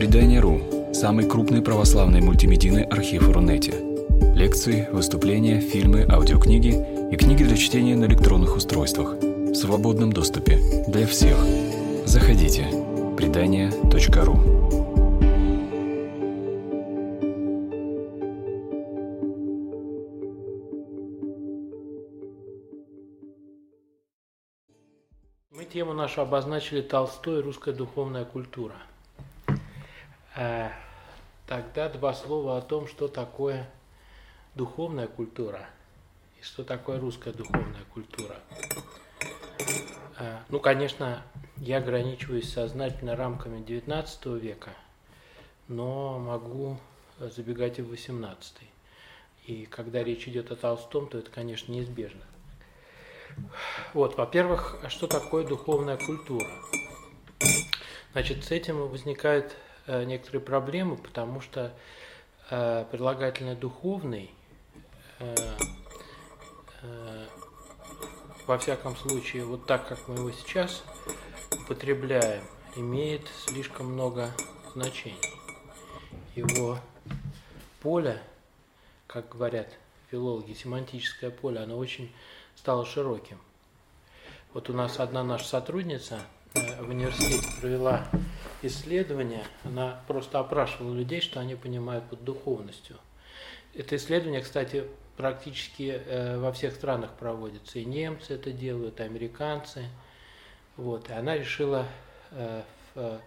Предание.ру – самый крупный православный мультимедийный архив Рунете. Лекции, выступления, фильмы, аудиокниги и книги для чтения на электронных устройствах в свободном доступе для всех. Заходите. Предание.ру Мы тему нашу обозначили Толстой «Русская духовная культура». Э, Тогда два слова о том, что такое духовная культура и что такое русская духовная культура. Э, Ну, конечно, я ограничиваюсь сознательно рамками XIX века, но могу забегать и в XVIII. И когда речь идет о Толстом, то это, конечно, неизбежно. Вот, во-первых, что такое духовная культура? Значит, с этим возникают э, некоторые проблемы, потому что э, прилагательное духовный, э, э, во всяком случае, вот так, как мы его сейчас употребляем, имеет слишком много значений. Его поле, как говорят филологи, семантическое поле, оно очень стало широким. Вот у нас одна наша сотрудница э, в университете провела исследование, она просто опрашивала людей, что они понимают под духовностью. Это исследование, кстати, практически э, во всех странах проводится. И немцы это делают, и американцы. Вот. И она решила э, в,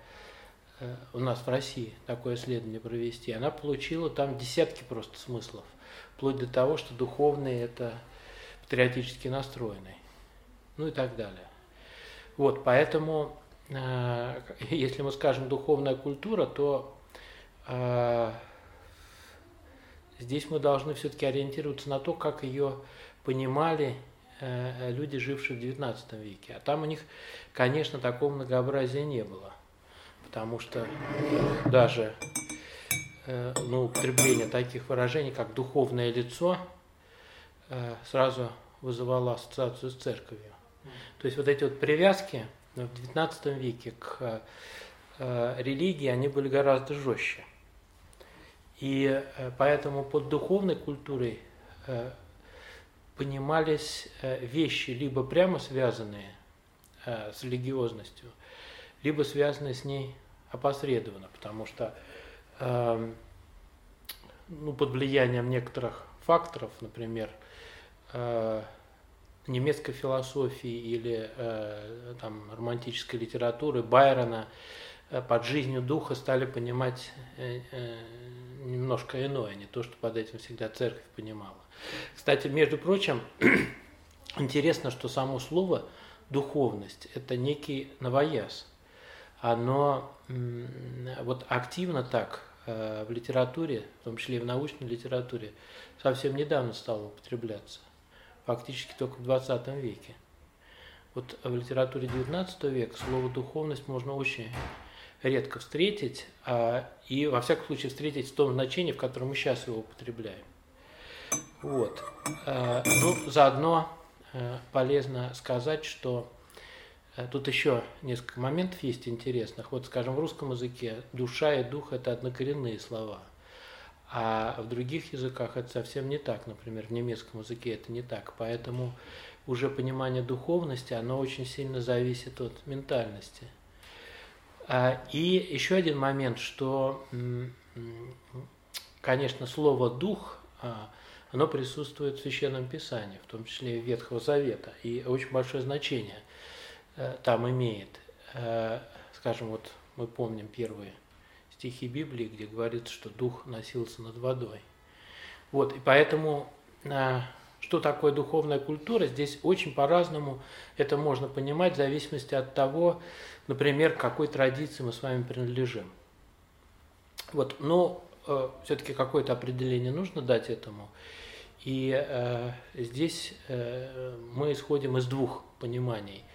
э, у нас в России такое исследование провести. Она получила там десятки просто смыслов. Вплоть до того, что духовный – это патриотически настроенный. Ну и так далее. Вот, поэтому, если мы скажем духовная культура, то э, здесь мы должны все-таки ориентироваться на то, как ее понимали э, люди, жившие в XIX веке. А там у них, конечно, такого многообразия не было. Потому что даже э, ну, употребление таких выражений, как духовное лицо, э, сразу вызывало ассоциацию с церковью. То есть вот эти вот привязки в XIX веке к э, религии, они были гораздо жестче. И э, поэтому под духовной культурой э, понимались вещи, либо прямо связанные с религиозностью, либо связанные с ней опосредованно, потому что э, ну, под влиянием некоторых факторов, например, немецкой философии или э, там, романтической литературы Байрона э, под жизнью духа стали понимать э, э, немножко иное, не то, что под этим всегда церковь понимала. Кстати, между прочим, интересно, что само слово духовность – это некий новояз. Оно вот активно так э, в литературе, в том числе и в научной литературе, совсем недавно стало употребляться фактически только в 20 веке. Вот в литературе 19 века слово «духовность» можно очень редко встретить, а, и во всяком случае встретить в том значении, в котором мы сейчас его употребляем. Вот. А, ну, заодно а, полезно сказать, что а, тут еще несколько моментов есть интересных. Вот, скажем, в русском языке душа и дух – это однокоренные слова – а в других языках это совсем не так. Например, в немецком языке это не так. Поэтому уже понимание духовности, оно очень сильно зависит от ментальности. И еще один момент, что, конечно, слово «дух», оно присутствует в Священном Писании, в том числе и Ветхого Завета, и очень большое значение там имеет. Скажем, вот мы помним первые стихи Библии, где говорится, что дух носился над водой. Вот, и поэтому а, что такое духовная культура, здесь очень по-разному это можно понимать в зависимости от того, например, к какой традиции мы с вами принадлежим. Вот, но э, все-таки какое-то определение нужно дать этому. И э, здесь э, мы исходим из двух пониманий.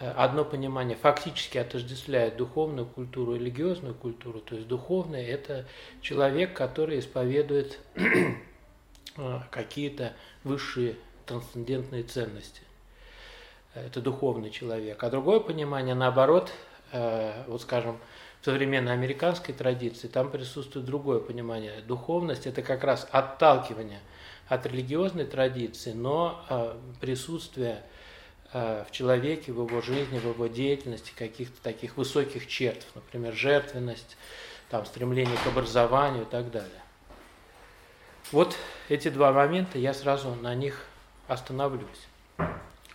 Э, одно понимание фактически отождествляет духовную культуру и религиозную культуру. То есть духовный – это человек, который исповедует э, какие-то высшие трансцендентные ценности. Это духовный человек. А другое понимание, наоборот, э, вот скажем, в современной американской традиции там присутствует другое понимание. Духовность – это как раз отталкивание от религиозной традиции, но присутствие в человеке, в его жизни, в его деятельности каких-то таких высоких черт, например, жертвенность, там, стремление к образованию и так далее. Вот эти два момента, я сразу на них остановлюсь.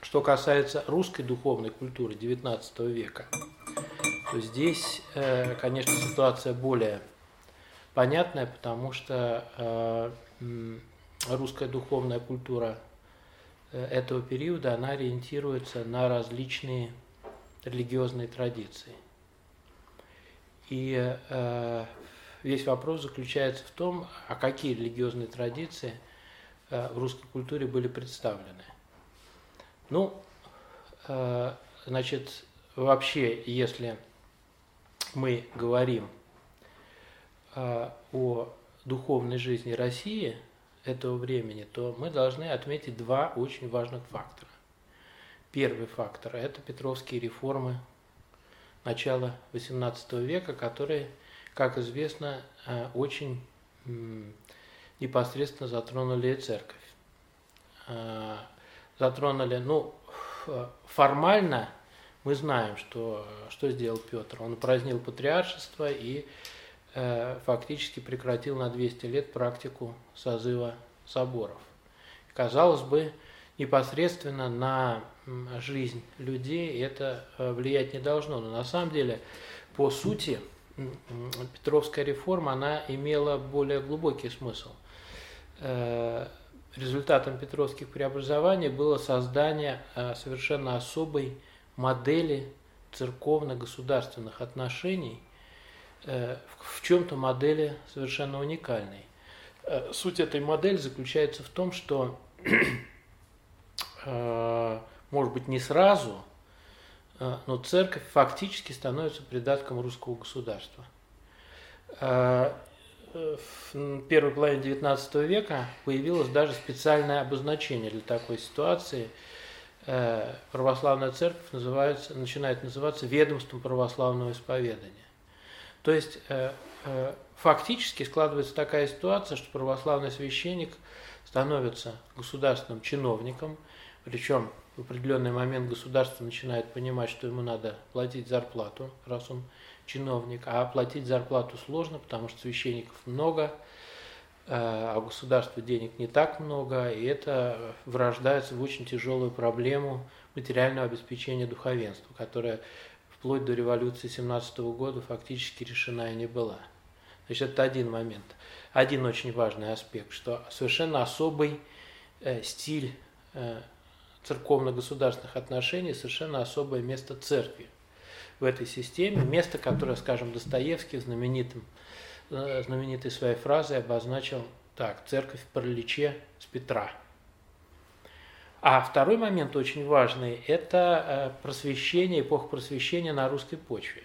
Что касается русской духовной культуры XIX века, то здесь, э, конечно, ситуация более понятная, потому что э, русская духовная культура э, этого периода, она ориентируется на различные религиозные традиции. И весь вопрос заключается в том, а какие религиозные традиции э, в русской культуре были представлены. Ну, э, значит, вообще, если мы говорим э, о духовной жизни России этого времени, то мы должны отметить два очень важных фактора. Первый фактор – это Петровские реформы начала XVIII века, которые как известно, э, очень непосредственно затронули церковь. Э, затронули, ну, формально мы знаем, что, что сделал Петр. Он упразднил патриаршество и фактически прекратил на 200 лет практику созыва соборов. Казалось бы, непосредственно на жизнь людей это влиять не должно, но на самом деле, по сути, Петровская реформа, она имела более глубокий смысл. Э, результатом Петровских преобразований было создание э, совершенно особой модели церковно-государственных отношений, э, в чем-то модели совершенно уникальной. Суть этой модели заключается в том, что, может быть, не сразу – но церковь фактически становится придатком русского государства. В первой половине XIX века появилось даже специальное обозначение для такой ситуации. Православная церковь называется, начинает называться ведомством православного исповедания. То есть фактически складывается такая ситуация, что православный священник становится государственным чиновником, причем в определенный момент государство начинает понимать, что ему надо платить зарплату, раз он чиновник, а платить зарплату сложно, потому что священников много, э, а у государства денег не так много, и это врождается в очень тяжелую проблему материального обеспечения духовенства, которая вплоть до революции 17 года фактически решена и не была. Значит, это один момент. Один очень важный аспект, что совершенно особый э, стиль э, церковно-государственных отношений совершенно особое место церкви в этой системе, место, которое, скажем, Достоевский знаменитым, э, знаменитой своей фразой обозначил так, церковь в параличе с Петра. А второй момент очень важный – это э, просвещение, эпоха просвещения на русской почве.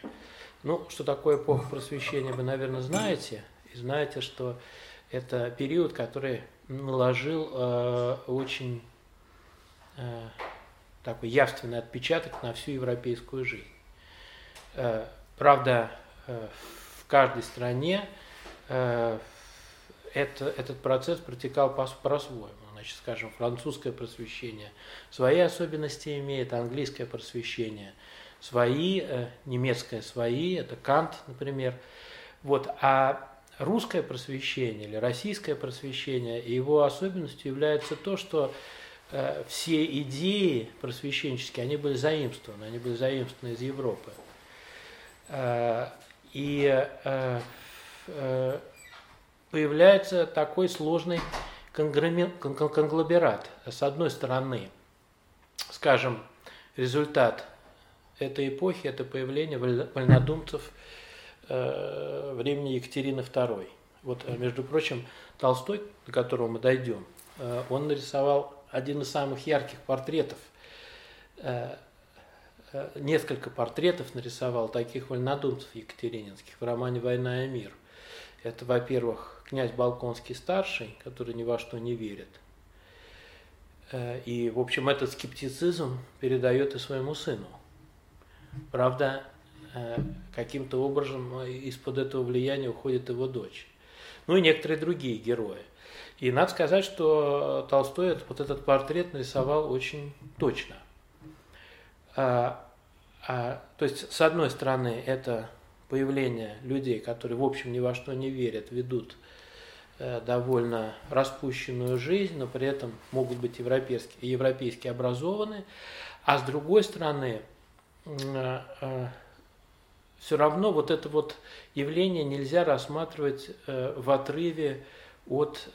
Ну, что такое эпоха просвещения, вы, наверное, знаете. И знаете, что это период, который наложил э, очень Э, такой явственный отпечаток на всю европейскую жизнь. Э, правда, э, в каждой стране это, этот процесс протекал по-своему. Значит, скажем, французское просвещение свои особенности имеет, английское просвещение свои, немецкое свои, это Кант, например. Вот. А русское просвещение или российское просвещение, его особенностью является то, что Э, все идеи просвещенческие, они были заимствованы, они были заимствованы из Европы. Э, и э, появляется такой сложный конгломерат. С одной стороны, скажем, результат этой эпохи – это появление вольнодумцев времени Екатерины II. Вот, между прочим, Толстой, до которого мы дойдем, он нарисовал один из самых ярких портретов. Э, э, несколько портретов нарисовал таких вольнодумцев екатерининских в романе «Война и мир». Это, во-первых, князь Балконский старший, который ни во что не верит. Э, и, в общем, этот скептицизм передает и своему сыну. Правда, каким-то образом из-под этого влияния уходит его дочь. Ну и некоторые другие герои. И надо сказать, что Толстой вот этот портрет нарисовал очень точно. А, а, то есть, с одной стороны, это появление людей, которые, в общем, ни во что не верят, ведут э, довольно распущенную жизнь, но при этом могут быть европейски, европейски образованы. А с другой стороны, э, э, все равно вот это вот явление нельзя рассматривать в отрыве от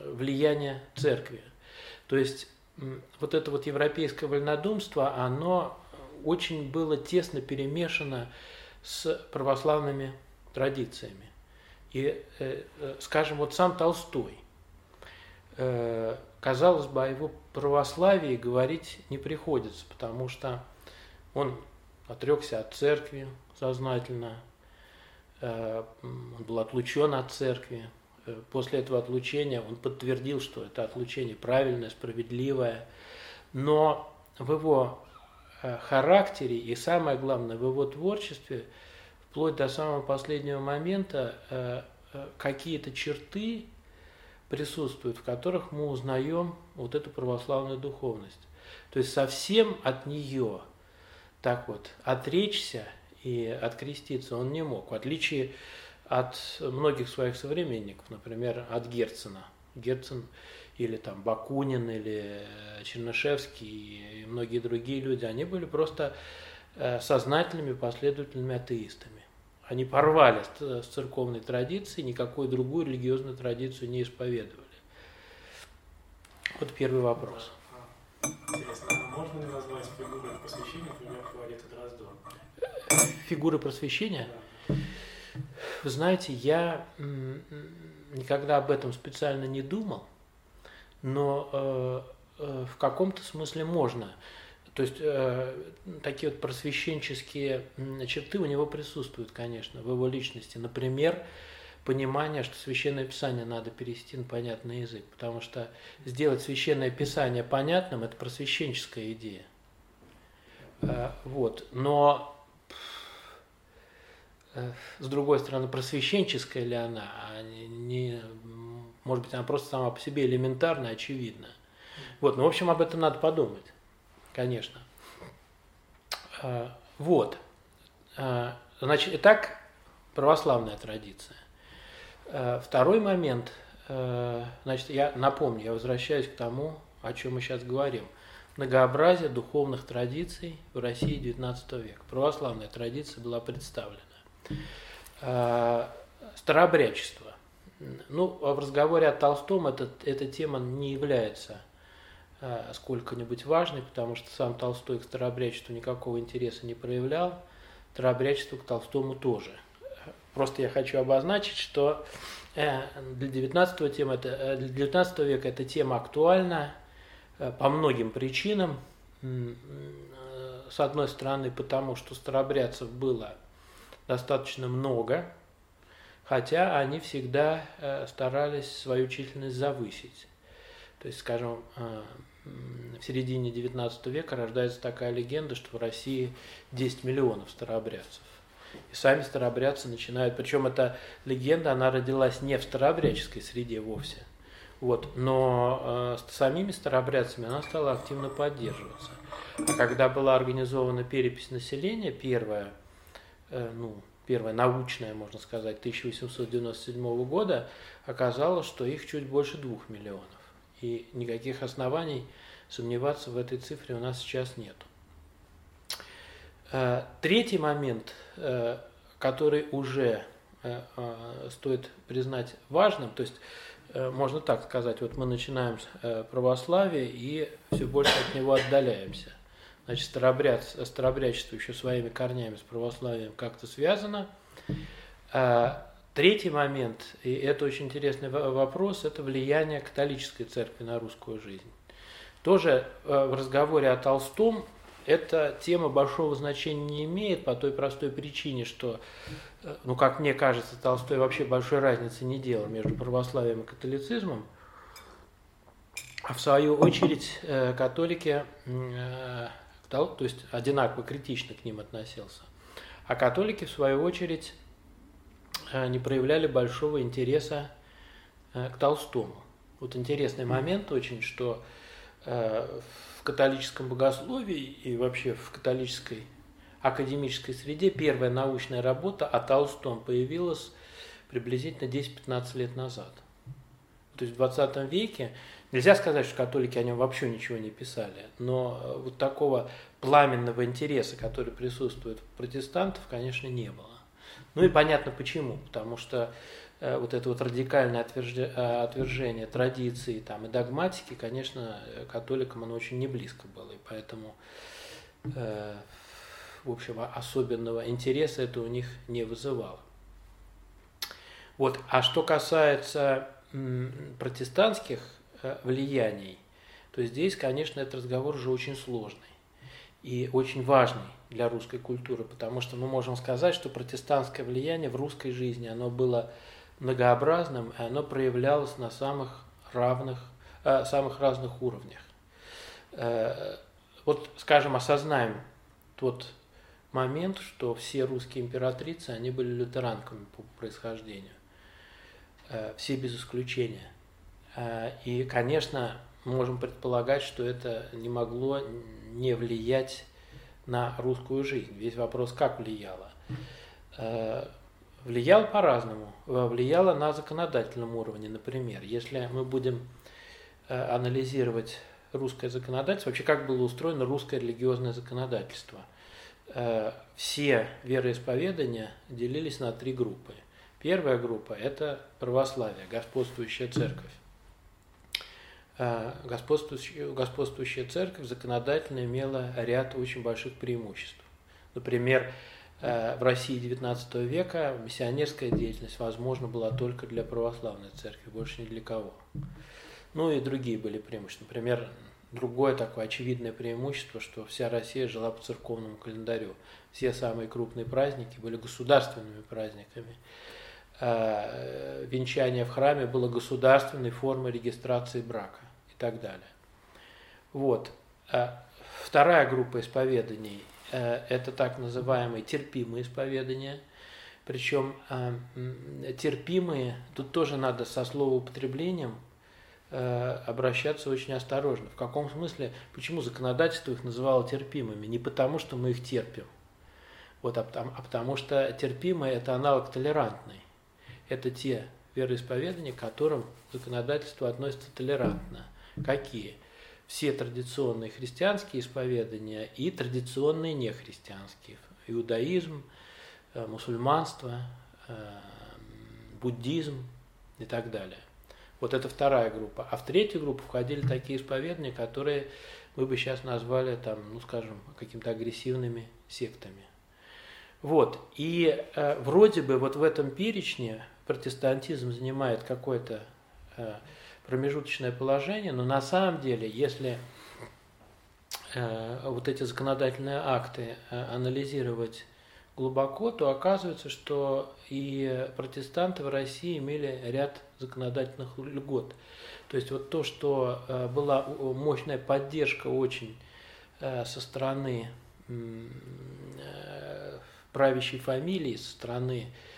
влияния церкви. То есть вот это вот европейское вольнодумство, оно очень было тесно перемешано с православными традициями. И, э, э, скажем, вот сам Толстой, э, казалось бы, о его православии говорить не приходится, потому что он отрекся от церкви сознательно, он был отлучен от церкви. После этого отлучения он подтвердил, что это отлучение правильное, справедливое, но в его характере и самое главное в его творчестве, вплоть до самого последнего момента, э, э, какие-то черты присутствуют, в которых мы узнаем вот эту православную духовность. То есть совсем от нее так вот отречься и откреститься он не мог, в отличие от многих своих современников, например, от Герцена. Герцен или там Бакунин, или э, Чернышевский и многие другие люди, они были просто сознательными последовательными атеистами. Они порвали с церковной традицией, никакую другую религиозную традицию не исповедовали. Вот первый вопрос. Интересно, а можно ли назвать фигуры просвещения, например, Фаворита Дроздова? Фигуры просвещения? Да. Вы знаете, я никогда об этом специально не думал но э, э, в каком-то смысле можно. То есть э, такие вот просвещенческие черты у него присутствуют, конечно, в его личности. Например, понимание, что священное писание надо перевести на понятный язык, потому что сделать священное писание понятным – это просвещенческая идея. Э, вот. Но э, с другой стороны, просвещенческая ли она, а не, может быть, она просто сама по себе элементарна, очевидна. Вот, ну, в общем, об этом надо подумать, конечно. А, вот. А, значит, итак, православная традиция. А, второй момент, значит, я напомню, я возвращаюсь к тому, о чем мы сейчас говорим. Многообразие духовных традиций в России XIX века. Православная традиция была представлена. Старообрядчество ну, в разговоре о Толстом эта, эта тема не является сколько-нибудь важной, потому что сам Толстой к старообрядчеству никакого интереса не проявлял, старообрядчество к Толстому тоже. Просто я хочу обозначить, что э, для 19 тема э, для 19 века эта тема актуальна э, по многим причинам. С одной стороны, потому что старообрядцев было достаточно много, хотя они всегда э, старались свою численность завысить. То есть, скажем, э, в середине XIX века рождается такая легенда, что в России 10 миллионов старообрядцев. И сами старообрядцы начинают, причем эта легенда, она родилась не в старообрядческой среде вовсе, вот, но э, с самими старообрядцами она стала активно поддерживаться. А когда была организована перепись населения, первая, э, ну, первая научная, можно сказать, 1897 года, оказалось, что их чуть больше двух миллионов. И никаких оснований сомневаться в этой цифре у нас сейчас нет. Э, третий момент, э, который уже э, стоит признать важным, то есть можно так сказать, вот мы начинаем с православия и все больше от него отдаляемся – Значит, старобряд, старобрядчество еще своими корнями с православием как-то связано. Третий момент, и это очень интересный вопрос, это влияние католической церкви на русскую жизнь. Тоже э, в разговоре о Толстом эта тема большого значения не имеет по той простой причине, что, э, ну, как мне кажется, Толстой вообще большой разницы не делал между православием и католицизмом. А в свою очередь э, католики то есть одинаково критично к ним относился. А католики, в свою очередь, не проявляли большого интереса э, к Толстому. Вот интересный момент очень, что э, в католическом богословии и вообще в католической академической среде первая научная работа о Толстом появилась приблизительно 10-15 лет назад. То есть в 20 веке нельзя сказать, что католики о нем вообще ничего не писали, но вот такого пламенного интереса, который присутствует у протестантов, конечно, не было. Ну и понятно почему, потому что э, вот это вот радикальное э, отвержение традиции там, и догматики, конечно, католикам оно очень не близко было, и поэтому, э, в общем, особенного интереса это у них не вызывало. Вот. А что касается протестантских влияний, то здесь, конечно, этот разговор уже очень сложный и очень важный для русской культуры, потому что мы можем сказать, что протестантское влияние в русской жизни, оно было многообразным, и оно проявлялось на самых равных, э, самых разных уровнях. Э, вот, скажем, осознаем тот момент, что все русские императрицы, они были лютеранками по происхождению. Э, все без исключения. Э, и, конечно, можем предполагать, что это не могло не влиять на русскую жизнь. Весь вопрос, как влияло. Э, влияло по-разному. Влияло на законодательном уровне, например. Если мы будем э, анализировать русское законодательство, вообще как было устроено русское религиозное законодательство. Э, все вероисповедания делились на три группы. Первая группа – это православие, господствующая церковь. Э, господствующая, господствующая церковь законодательно имела ряд очень больших преимуществ. Например, э, в России XIX века миссионерская деятельность возможна была только для православной церкви, больше ни для кого. Ну и другие были преимущества. Например, другое такое очевидное преимущество, что вся Россия жила по церковному календарю. Все самые крупные праздники были государственными праздниками. Э, венчание в храме было государственной формой регистрации брака так далее. Вот. А вторая группа исповеданий э, – это так называемые терпимые исповедания. Причем э, терпимые, тут тоже надо со словоупотреблением обращаться очень осторожно. В каком смысле, почему законодательство их называло терпимыми? Не потому, что мы их терпим, вот, а, потому, а потому что терпимый – это аналог толерантный это те вероисповедания, к которым законодательство относится толерантно. Какие? Все традиционные христианские исповедания и традиционные нехристианские. Иудаизм, э, мусульманство, э, буддизм и так далее. Вот это вторая группа. А в третью группу входили такие исповедания, которые мы бы сейчас назвали, там, ну, скажем, какими-то агрессивными сектами. Вот. И э, вроде бы вот в этом перечне протестантизм занимает какое-то э, промежуточное положение, но на самом деле, если э, вот эти законодательные акты э, анализировать глубоко, то оказывается, что и протестанты в России имели ряд законодательных льгот. То есть вот то, что была мощная поддержка очень со стороны правящей фамилии, со стороны Э,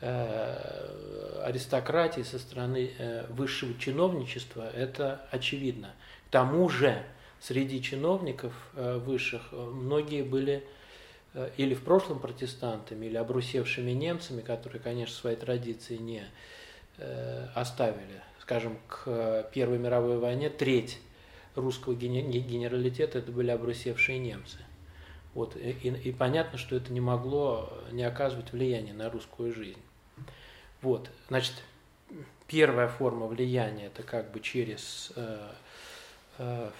аристократии, со стороны э, высшего чиновничества, это очевидно. К тому же среди чиновников э, высших многие были или в прошлом протестантами, или обрусевшими немцами, которые, конечно, свои традиции не оставили. Скажем, к Первой мировой войне треть русского генералитета это были обрусевшие немцы. Вот, и, и понятно, что это не могло не оказывать влияния на русскую жизнь. Вот, значит, первая форма влияния это как бы через э, э,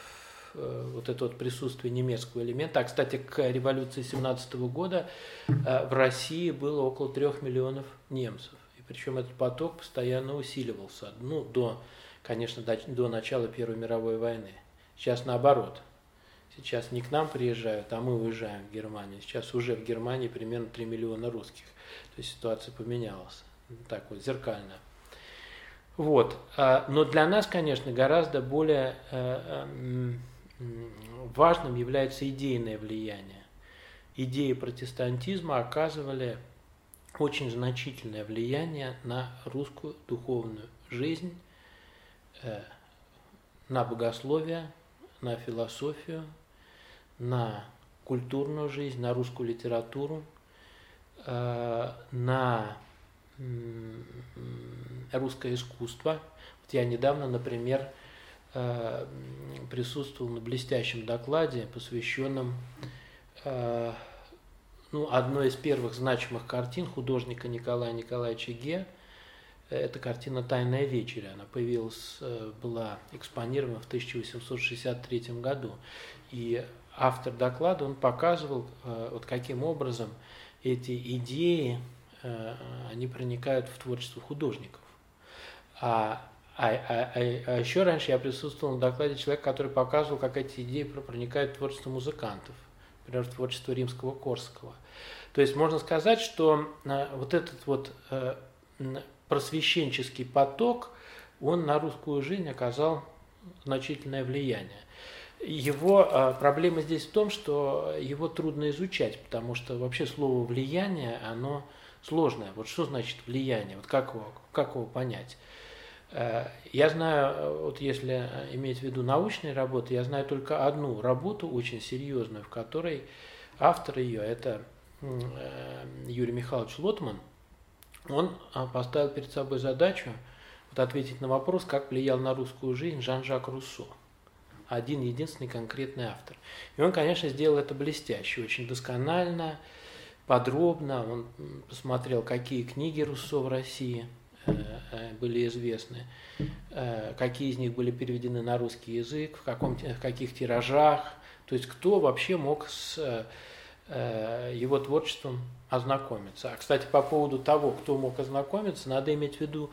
э, вот это вот присутствие немецкого элемента. А, кстати, к революции 17 года э, в России было около трех миллионов немцев. И причем этот поток постоянно усиливался. Ну, до, конечно, до, до начала Первой мировой войны. Сейчас наоборот. Сейчас не к нам приезжают, а мы уезжаем в Германию. Сейчас уже в Германии примерно 3 миллиона русских. То есть ситуация поменялась. Так вот, зеркально. Вот. Но для нас, конечно, гораздо более э, важным является идейное влияние. Идеи протестантизма оказывали очень значительное влияние на русскую духовную жизнь, э, на богословие, на философию, на культурную жизнь, на русскую литературу, э, на русское искусство. Вот я недавно, например, э, присутствовал на блестящем докладе, посвященном ну, одной из первых значимых картин художника Николая Николаевича Ге. Это картина «Тайная вечеря». Она появилась, э, была экспонирована в 1863 году. И автор доклада, он показывал, э, вот каким образом эти идеи, э, они проникают в творчество художников. А, а, а, а, а еще раньше я присутствовал на докладе человека, который показывал, как эти идеи проникают в творчество музыкантов например, творчество римского Корского. То есть можно сказать, что э, вот этот вот э, просвещенческий поток, он на русскую жизнь оказал значительное влияние. Его э, проблема здесь в том, что его трудно изучать, потому что вообще слово влияние, оно сложное. Вот что значит влияние? Вот как его, как его понять? Э, я знаю, э, вот если иметь в виду научные работы, я знаю только одну работу очень серьезную, в которой автор ее, это э, Юрий Михайлович Лотман, он поставил перед собой задачу вот ответить на вопрос, как влиял на русскую жизнь Жан-Жак Руссо. Один единственный конкретный автор. И он, конечно, сделал это блестяще, очень досконально, подробно. Он посмотрел, какие книги Руссо в России – Э, э, были известны, э, какие из них были переведены на русский язык, в, каком, в каких тиражах, то есть кто вообще мог с его творчеством ознакомиться. А, кстати, по поводу того, кто мог ознакомиться, надо иметь в виду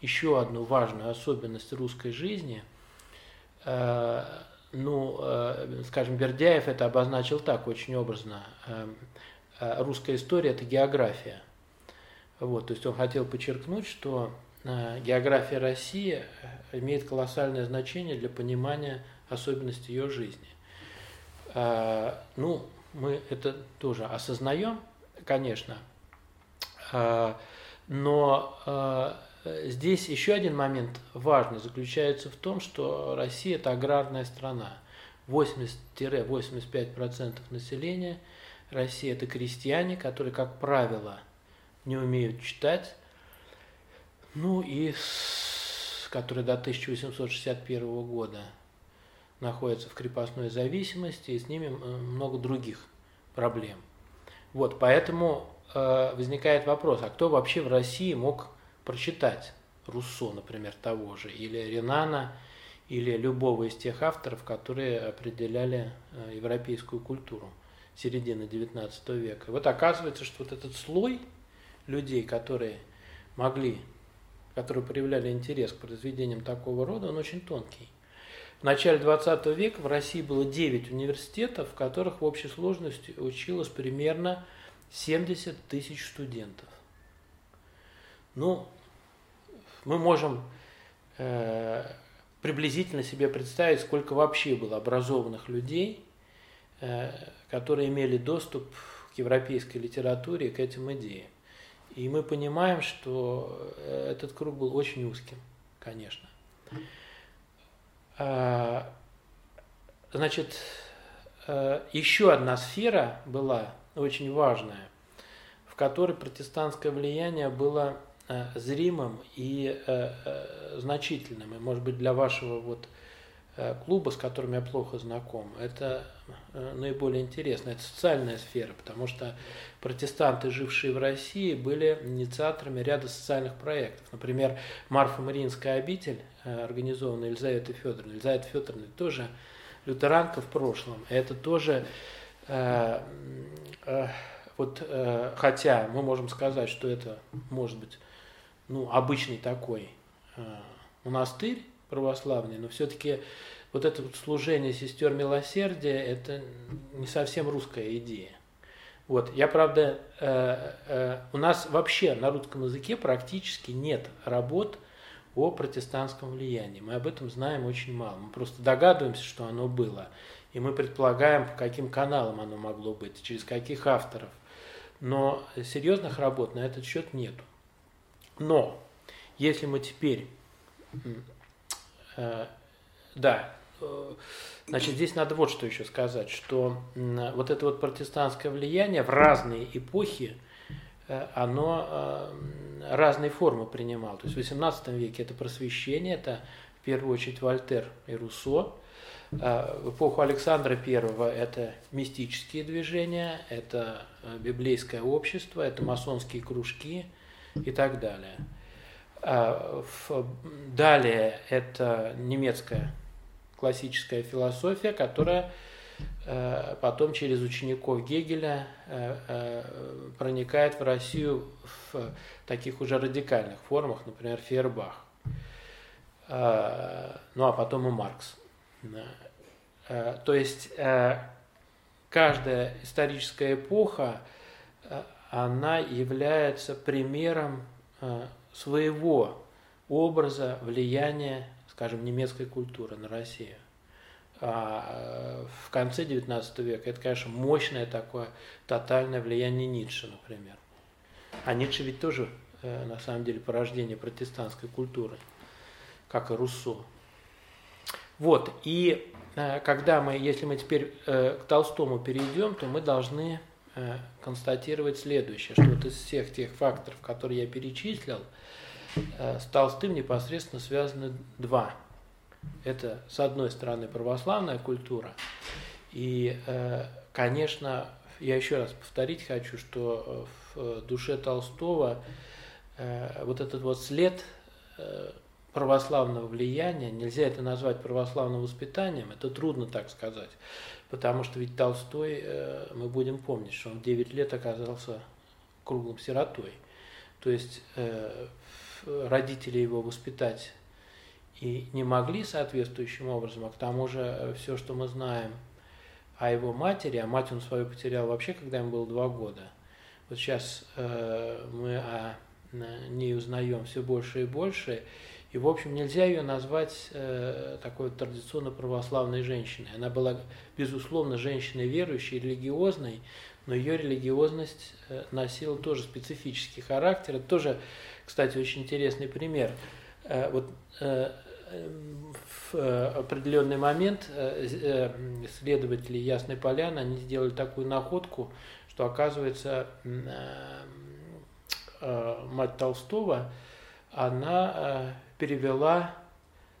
еще одну важную особенность русской жизни. Ну, скажем, Бердяев это обозначил так очень образно. Русская история – это география – вот, то есть он хотел подчеркнуть, что э, география России э, имеет колоссальное значение для понимания особенностей ее жизни. Э, ну, мы это тоже осознаем, конечно, но здесь еще один момент важный заключается в том, что Россия – это аграрная страна. 80-85% населения России – это крестьяне, которые, как правило, – не умеют читать, ну и с, которые до 1861 года находятся в крепостной зависимости, и с ними много других проблем. Вот, поэтому э, возникает вопрос, а кто вообще в России мог прочитать Руссо, например, того же, или Ренана, или любого из тех авторов, которые определяли э, европейскую культуру середины XIX века. Вот оказывается, что вот этот слой людей, которые могли, которые проявляли интерес к произведениям такого рода, он очень тонкий. В начале 20 века в России было 9 университетов, в которых в общей сложности училось примерно 70 тысяч студентов. Ну, мы можем э, приблизительно себе представить, сколько вообще было образованных людей, которые имели доступ к европейской литературе к этим идеям. И мы понимаем, что э, этот круг был очень узким, конечно. А, значит, э, еще одна сфера была очень важная, в которой протестантское влияние было э, зримым и значительным. И, может быть, для вашего вот Э, клуба, с которыми я плохо знаком, это э, наиболее интересно. Это социальная сфера, потому что протестанты, жившие в России, были инициаторами ряда социальных проектов. Например, Марфа Мариинская обитель, э, организованная Елизаветой Федоровной. Елизавета Федоровна тоже лютеранка в прошлом. Это тоже, вот, хотя мы можем сказать, что это может быть ну, обычный такой монастырь, православный, но все-таки вот это вот служение сестер милосердия, это не совсем русская идея. Вот. Я, правда, э, э, у нас вообще на русском языке практически нет работ о протестантском влиянии. Мы об этом знаем очень мало. Мы просто догадываемся, что оно было. И мы предполагаем, по каким каналам оно могло быть, через каких авторов. Но серьезных работ на этот счет нету. Но если мы теперь, да, э, значит, здесь надо вот что еще сказать, что э, вот это вот протестантское влияние в разные эпохи, э, оно э, разные формы принимало. То есть в XVIII веке это просвещение, это в первую очередь Вольтер и Руссо. Э, в эпоху Александра I это мистические движения, это э, библейское общество, это масонские кружки и так далее. А, далее это немецкая классическая философия, которая э, потом через учеников Гегеля проникает в Россию в таких уже радикальных формах, например, Фейербах. А, ну а потом и Маркс. Э, то есть э, каждая историческая эпоха, э, она является примером своего образа влияния, скажем, немецкой культуры на Россию. А в конце XIX века это, конечно, мощное такое тотальное влияние Ницше, например. А Ницше ведь тоже, на самом деле, порождение протестантской культуры, как и Руссо. Вот, и Э, когда мы, если мы теперь э, к Толстому перейдем, то мы должны э, констатировать следующее, что вот из всех тех факторов, которые я перечислил, с Толстым непосредственно связаны два. Это, с одной стороны, православная культура, и, конечно, я еще раз повторить хочу, что в душе Толстого вот этот вот след православного влияния, нельзя это назвать православным воспитанием, это трудно так сказать, потому что ведь Толстой, э, мы будем помнить, что он 9 лет оказался круглым сиротой. То есть э, родители его воспитать и не могли соответствующим образом, а к тому же э, все, что мы знаем о его матери, а мать он свою потерял вообще, когда ему было два года. Вот сейчас мы о ней узнаем все больше и больше, и, в общем, нельзя ее назвать э, такой традиционно православной женщиной. Она была, безусловно, женщиной верующей, религиозной, но ее религиозность э, носила тоже специфический характер. Это тоже, кстати, очень интересный пример. Э, вот э, в определенный момент э, э, исследователи Ясной Поляны, они сделали такую находку, что, оказывается, э, э, мать Толстого, она э, перевела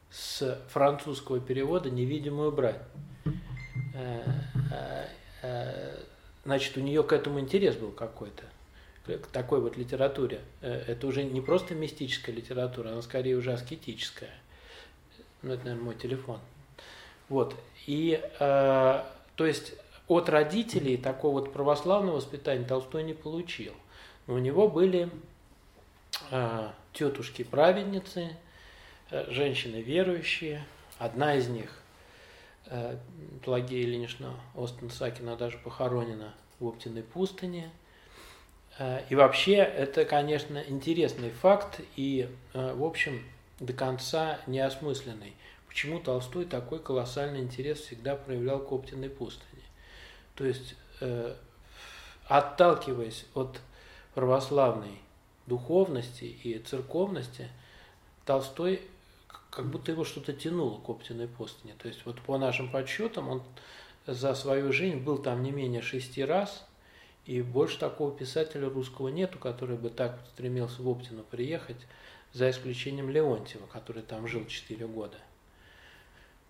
с французского перевода «Невидимую брань». Э, э, э, значит, у нее к этому интерес был какой-то, к такой вот литературе. Это уже не просто мистическая литература, она скорее уже аскетическая. Ну, это, наверное, мой телефон. Вот. И, то есть, от родителей такого вот православного воспитания Толстой не получил. Но у него были тетушки-праведницы, женщины верующие. Одна из них, э, Пелагея Ильинична Остен-Сакина, даже похоронена в Оптиной пустыне. Э, и вообще, это, конечно, интересный факт и, в общем, до конца неосмысленный. Почему Толстой такой колоссальный интерес всегда проявлял к Оптиной пустыне? То есть, отталкиваясь от православной духовности и церковности, Толстой как будто его что-то тянуло к Оптиной пустыне. То есть вот по нашим подсчетам он за свою жизнь был там не менее шести раз, и больше такого писателя русского нету, который бы так стремился в Оптину приехать, за исключением Леонтьева, который там жил четыре года.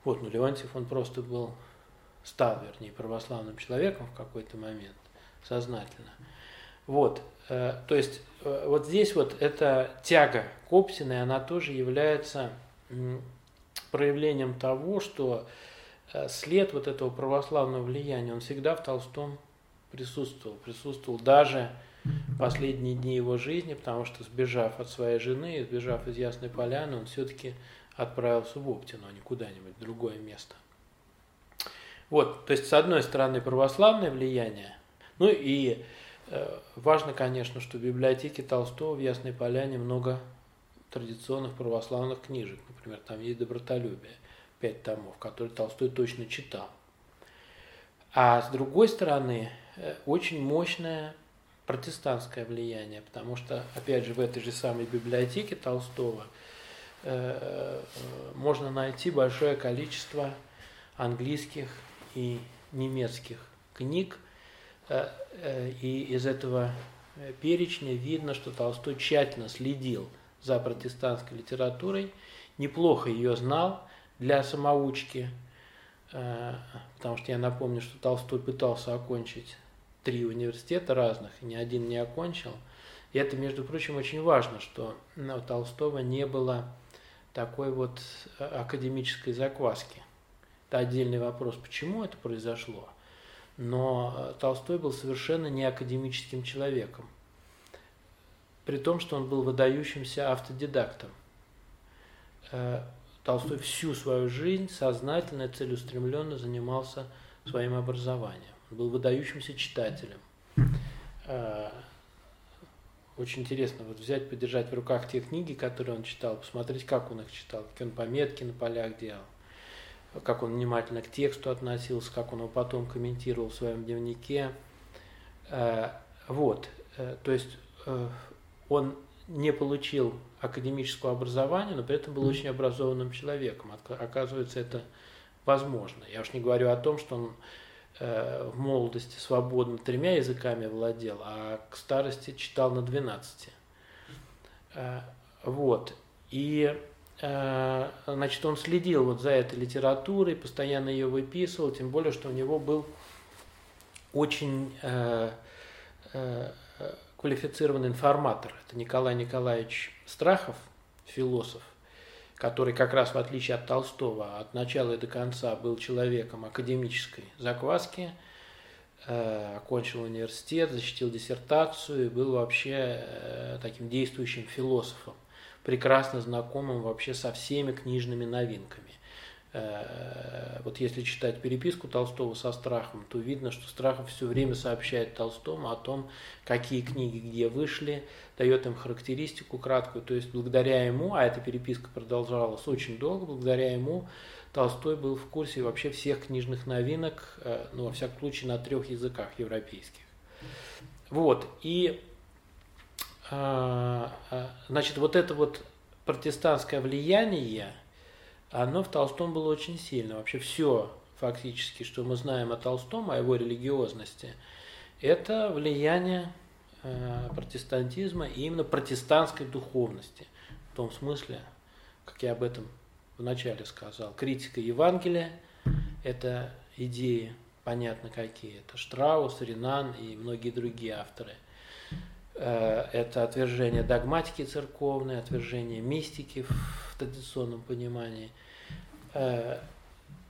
Вот, ну Леонтьев, он просто был, стал, вернее, православным человеком в какой-то момент, сознательно. Вот, э, то есть э, вот здесь вот эта тяга к Оптиной, она тоже является проявлением того, что э, след вот этого православного влияния, он всегда в Толстом присутствовал. Присутствовал даже последние дни его жизни, потому что сбежав от своей жены, сбежав из Ясной Поляны, он все-таки отправился в Оптину, а не куда-нибудь другое место. Вот, то есть, с одной стороны, православное влияние, ну и э, важно, конечно, что в библиотеке Толстого в Ясной Поляне много традиционных православных книжек. Например, там есть «Добротолюбие», пять томов, которые Толстой точно читал. А с другой стороны, э, очень мощное протестантское влияние, потому что, опять же, в этой же самой библиотеке Толстого э, э, можно найти большое количество английских и немецких книг, и из этого перечня видно, что Толстой тщательно следил за протестантской литературой, неплохо ее знал для самоучки, потому что я напомню, что Толстой пытался окончить три университета разных, ни один не окончил. И это, между прочим, очень важно, что у Толстого не было такой вот э, академической закваски. Это отдельный вопрос, почему это произошло. Но э, Толстой был совершенно не академическим человеком. При том, что он был выдающимся автодидактом. Э, Толстой всю свою жизнь сознательно и целеустремленно занимался своим образованием был выдающимся читателем. А, очень интересно вот взять, подержать в руках те книги, которые он читал, посмотреть, как он их читал, какие он пометки на полях делал, как он внимательно к тексту относился, как он его потом комментировал в своем дневнике. А, вот, э, то есть э, он не получил академического образования, но при этом был очень образованным человеком. Оказывается, это возможно. Я уж не говорю о том, что он Э, в молодости свободно тремя языками владел, а к старости читал на 12. Э, вот. И э, значит, он следил вот за этой литературой, постоянно ее выписывал, тем более, что у него был очень квалифицированный информатор. Это Николай Николаевич Страхов, философ, который как раз в отличие от Толстого от начала и до конца был человеком академической закваски, э, окончил университет, защитил диссертацию и был вообще э, таким действующим философом, прекрасно знакомым вообще со всеми книжными новинками. Э, вот если читать переписку Толстого со Страхом, то видно, что Страхов все время сообщает Толстому о том, какие книги где вышли, дает им характеристику краткую. То есть благодаря ему, а эта переписка продолжалась очень долго, благодаря ему Толстой был в курсе вообще всех книжных новинок, э, ну, во всяком случае, на трех языках европейских. Вот, и, э, значит, вот это вот протестантское влияние – оно в Толстом было очень сильно. Вообще все фактически, что мы знаем о Толстом, о его религиозности, это влияние э, протестантизма и именно протестантской духовности. В том смысле, как я об этом вначале сказал, критика Евангелия – это идеи, понятно какие. Это Штраус, Ренан и многие другие авторы. Э, это отвержение догматики церковной, отвержение мистики в традиционном понимании – Э,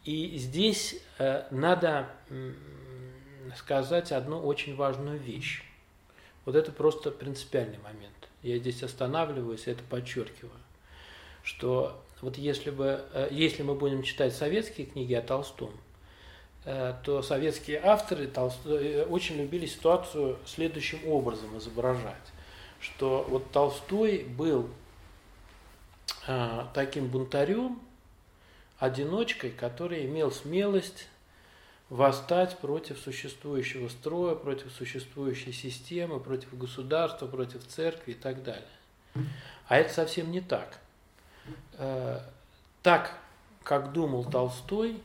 и здесь э, надо сказать одну очень важную вещь. Вот это просто принципиальный момент. Я здесь останавливаюсь, это подчеркиваю, что вот если, бы, если мы будем читать советские книги о Толстом, то советские авторы Толстой, очень любили ситуацию следующим образом изображать, что вот Толстой был таким бунтарем, одиночкой, который имел смелость восстать против существующего строя, против существующей системы, против государства, против церкви и так далее. А это совсем не так. Э, так, как думал Толстой,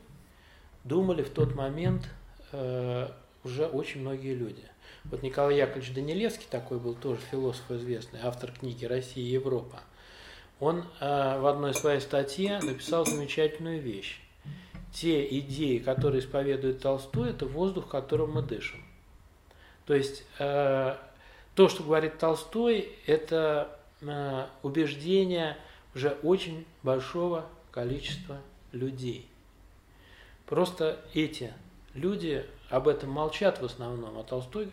думали в тот момент э, уже очень многие люди. Вот Николай Яковлевич Данилевский такой был тоже философ известный, автор книги «Россия и Европа» он э, в одной своей статье написал замечательную вещь. Те идеи, которые исповедует Толстой, это воздух, которым мы дышим. То есть э, то, что говорит Толстой, это э, убеждение уже очень большого количества людей. Просто эти люди об этом молчат в основном, а Толстой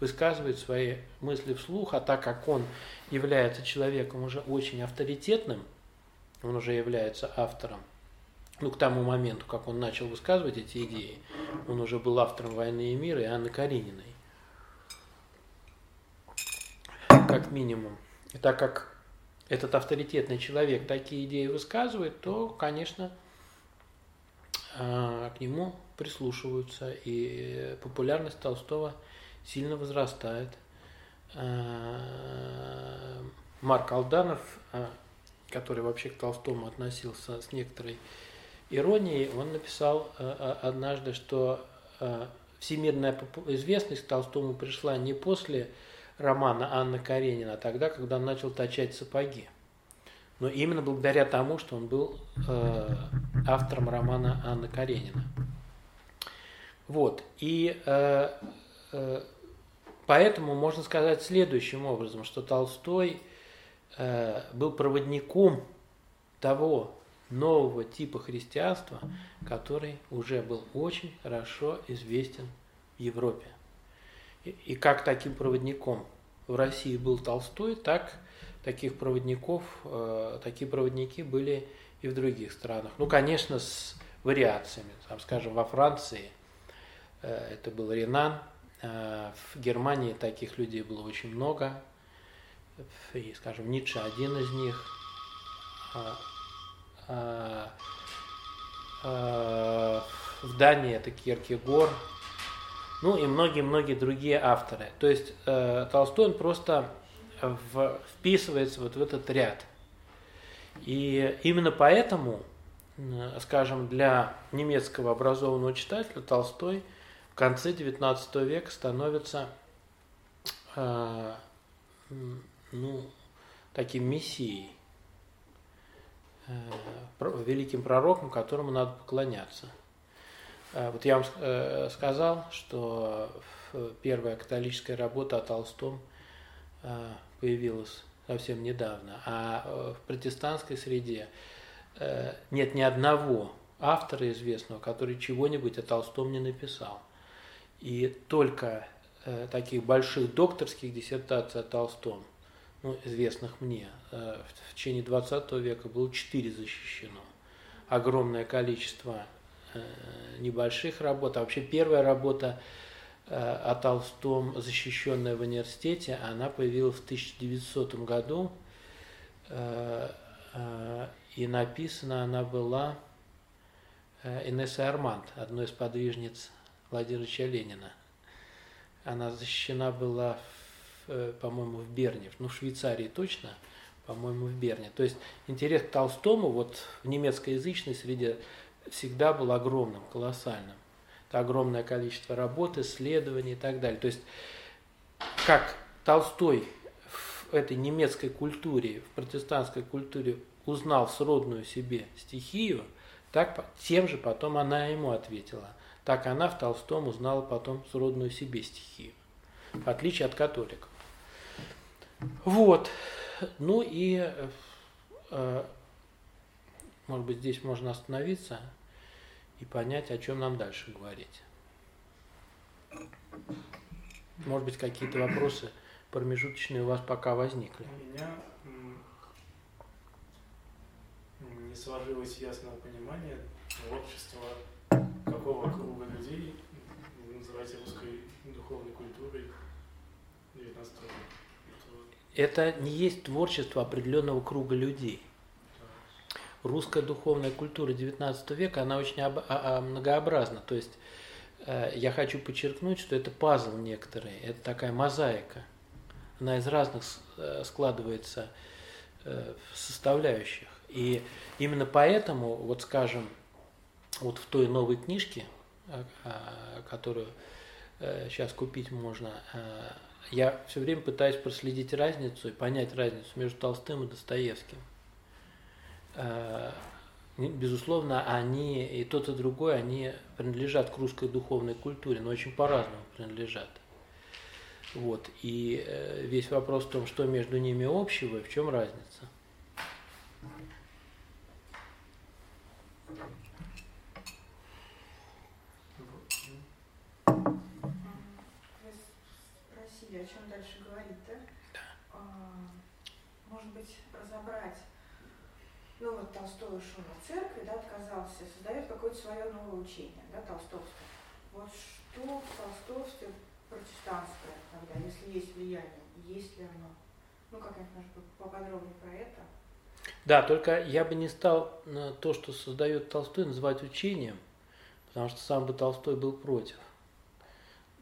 высказывает свои мысли вслух, а так как он является человеком уже очень авторитетным, он уже является автором, ну, к тому моменту, как он начал высказывать эти идеи, он уже был автором «Войны и мира» и Анны Карениной. Как минимум. И так как этот авторитетный человек такие идеи высказывает, то, конечно, к нему прислушиваются, и популярность Толстого сильно возрастает. Марк Алданов, который вообще к Толстому относился с некоторой иронией, он написал однажды, что всемирная известность Толстому пришла не после романа Анны Каренина, а тогда, когда он начал точать сапоги. Но именно благодаря тому, что он был э, автором романа Анны Каренина. Вот. И э, э, поэтому можно сказать следующим образом, что Толстой э, был проводником того нового типа христианства, который уже был очень хорошо известен в Европе. И, и как таким проводником в России был Толстой, так таких проводников, э, такие проводники были и в других странах. Ну, конечно, с вариациями. Там, скажем, во Франции э, это был Ренан, э, в Германии таких людей было очень много. И, скажем, Ницше один из них. А, а, в Дании это Киркегор, ну и многие-многие другие авторы. То есть Толстой он просто в, вписывается вот в этот ряд. И именно поэтому, скажем, для немецкого образованного читателя Толстой в конце XIX века становится э, ну, таким мессией, э, великим пророком, которому надо поклоняться – Э, вот я вам э, сказал, что первая католическая работа о Толстом э, появилась совсем недавно, а в протестантской среде нет ни одного автора известного, который чего-нибудь о Толстом не написал. И только таких больших докторских диссертаций о Толстом, ну, известных мне, в течение 20 века было четыре защищено. Огромное количество Э, небольших работ. А вообще первая работа э, о Толстом, защищенная в университете, она появилась в 1900 году. Э, и написана она была Инессой Арманд, одной из подвижниц Владимира Ильича Ленина. Она защищена была, по-моему, в Берне, ну, в Швейцарии точно, по-моему, в Берне. То есть интерес к Толстому вот в немецкоязычной среде всегда был огромным, колоссальным. Огромное количество работ, исследований и так далее. То есть, как Толстой в этой немецкой культуре, в протестантской культуре узнал сродную себе стихию, так тем же потом она ему ответила. Так она в Толстом узнала потом сродную себе стихию, в отличие от католиков. Вот. Ну и э, может быть, здесь можно остановиться и понять, о чем нам дальше говорить. Может быть, какие-то вопросы промежуточные у вас пока возникли. У меня не сложилось ясного понимания творчества какого круга людей вы называете русской духовной культурой 19 века. Это не есть творчество определенного круга людей русская духовная культура XIX века, она очень об, а, а, многообразна. То есть э, я хочу подчеркнуть, что это пазл некоторый, это такая мозаика. Она из разных э, складывается э, составляющих. И именно поэтому, вот скажем, вот в той новой книжке, которую сейчас купить можно, я все время пытаюсь проследить разницу и понять разницу между Толстым и Достоевским. Э, безусловно, они и тот, и другой, они принадлежат к русской духовной культуре, но очень по-разному принадлежат. Вот. И э, весь вопрос в том, что между ними общего и в чем разница. Спросили, о чем дальше говорить, да? Да. А, может быть, разобрать ну вот Толстой ушел от церкви, да, отказался, создает какое-то свое новое учение, да, толстовское. Вот что в толстовстве протестантское тогда, если есть влияние, есть ли оно? Ну, как-нибудь, может быть, поподробнее про это. Да, только я бы не стал э, то, что создает Толстой, называть учением, потому что сам бы Толстой был против.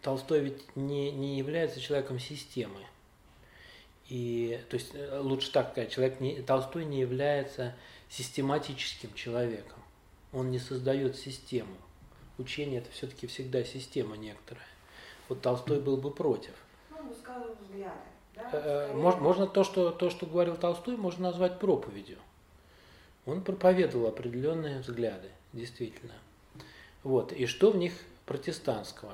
Толстой ведь не, не является человеком системы. И, то есть, э, лучше так сказать, человек не, Толстой не является систематическим человеком. Он не создает систему. Учение это все-таки всегда система некоторая. Вот Толстой был бы против. Ну, высказывал взгляды. Да? Э, Скорее, Можно, можно то, что, то, что говорил Толстой, можно назвать проповедью. Он проповедовал определенные взгляды, действительно. Вот. И что в них протестантского?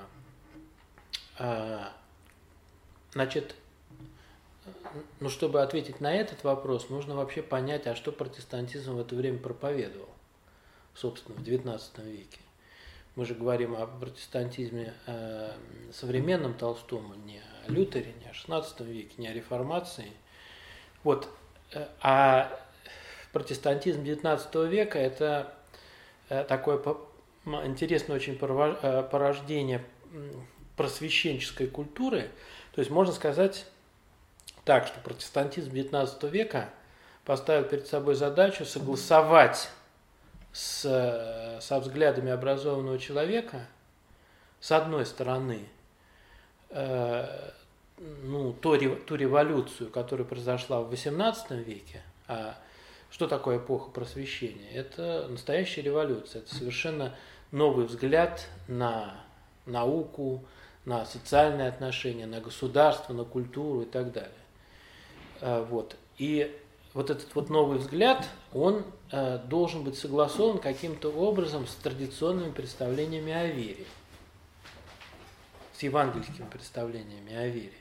А, Значит, ну, чтобы ответить на этот вопрос, нужно вообще понять, а что протестантизм в это время проповедовал, собственно, в XIX веке. Мы же говорим о протестантизме э, современном Толстому, не о Лютере, не о XVI веке, не о реформации. Вот. э, А протестантизм XIX века – это э, такое интересное очень э, порождение просвещенческой культуры. То есть можно сказать так, что протестантизм XIX века поставил перед собой задачу согласовать с, э, со взглядами образованного человека, с одной стороны, э, ну, ре- ту революцию, которая произошла в XVIII веке, а что такое эпоха просвещения? Это настоящая революция, это совершенно новый взгляд на науку, на социальные отношения, на государство, на культуру и так далее. Э, Вот. И вот этот вот новый взгляд, он э, должен быть согласован каким-то образом с традиционными представлениями о вере, с евангельскими представлениями о вере.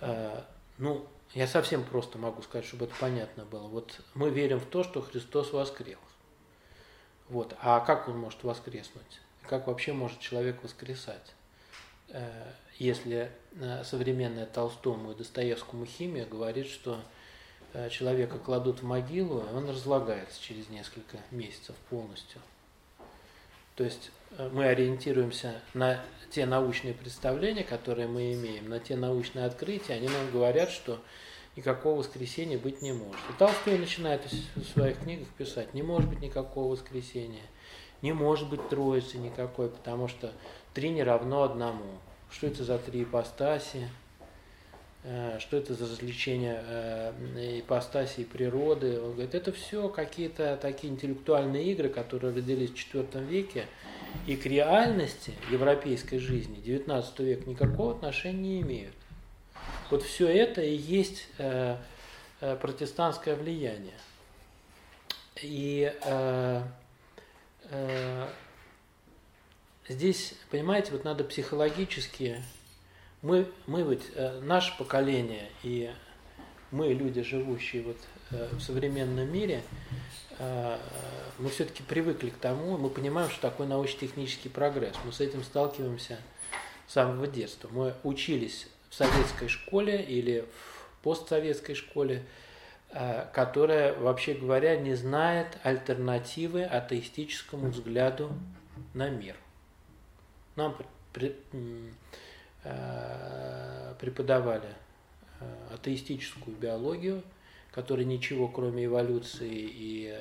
Э, ну, я совсем просто могу сказать, чтобы это понятно было. Вот мы верим в то, что Христос воскрес. Вот. А как он может воскреснуть? Как вообще может человек воскресать? Если э, современная Толстому и Достоевскому химия говорит, что э, человека кладут в могилу, и он разлагается через несколько месяцев полностью. То есть э, мы ориентируемся на те научные представления, которые мы имеем, на те научные открытия, они нам говорят, что никакого воскресения быть не может. И Толстой начинает в своих книгах писать, не может быть никакого воскресения, не может быть троицы никакой, потому что три не равно одному. Что это за три ипостаси? Э, Что это за развлечение э, ипостаси и природы? Он говорит, это все какие-то такие интеллектуальные игры, которые родились в IV веке, и к реальности европейской жизни XIX век никакого отношения не имеют. Вот все это и есть э, протестантское влияние. И здесь, понимаете, вот надо психологически, мы, мы вот, э, наше поколение и мы, люди, живущие вот э, в современном мире, э, мы все-таки привыкли к тому, мы понимаем, что такое научно-технический прогресс. Мы с этим сталкиваемся с самого детства. Мы учились в советской школе или в постсоветской школе, которая, вообще говоря, не знает альтернативы атеистическому взгляду на мир. Нам э, преподавали э, атеистическую биологию, которая ничего, кроме эволюции и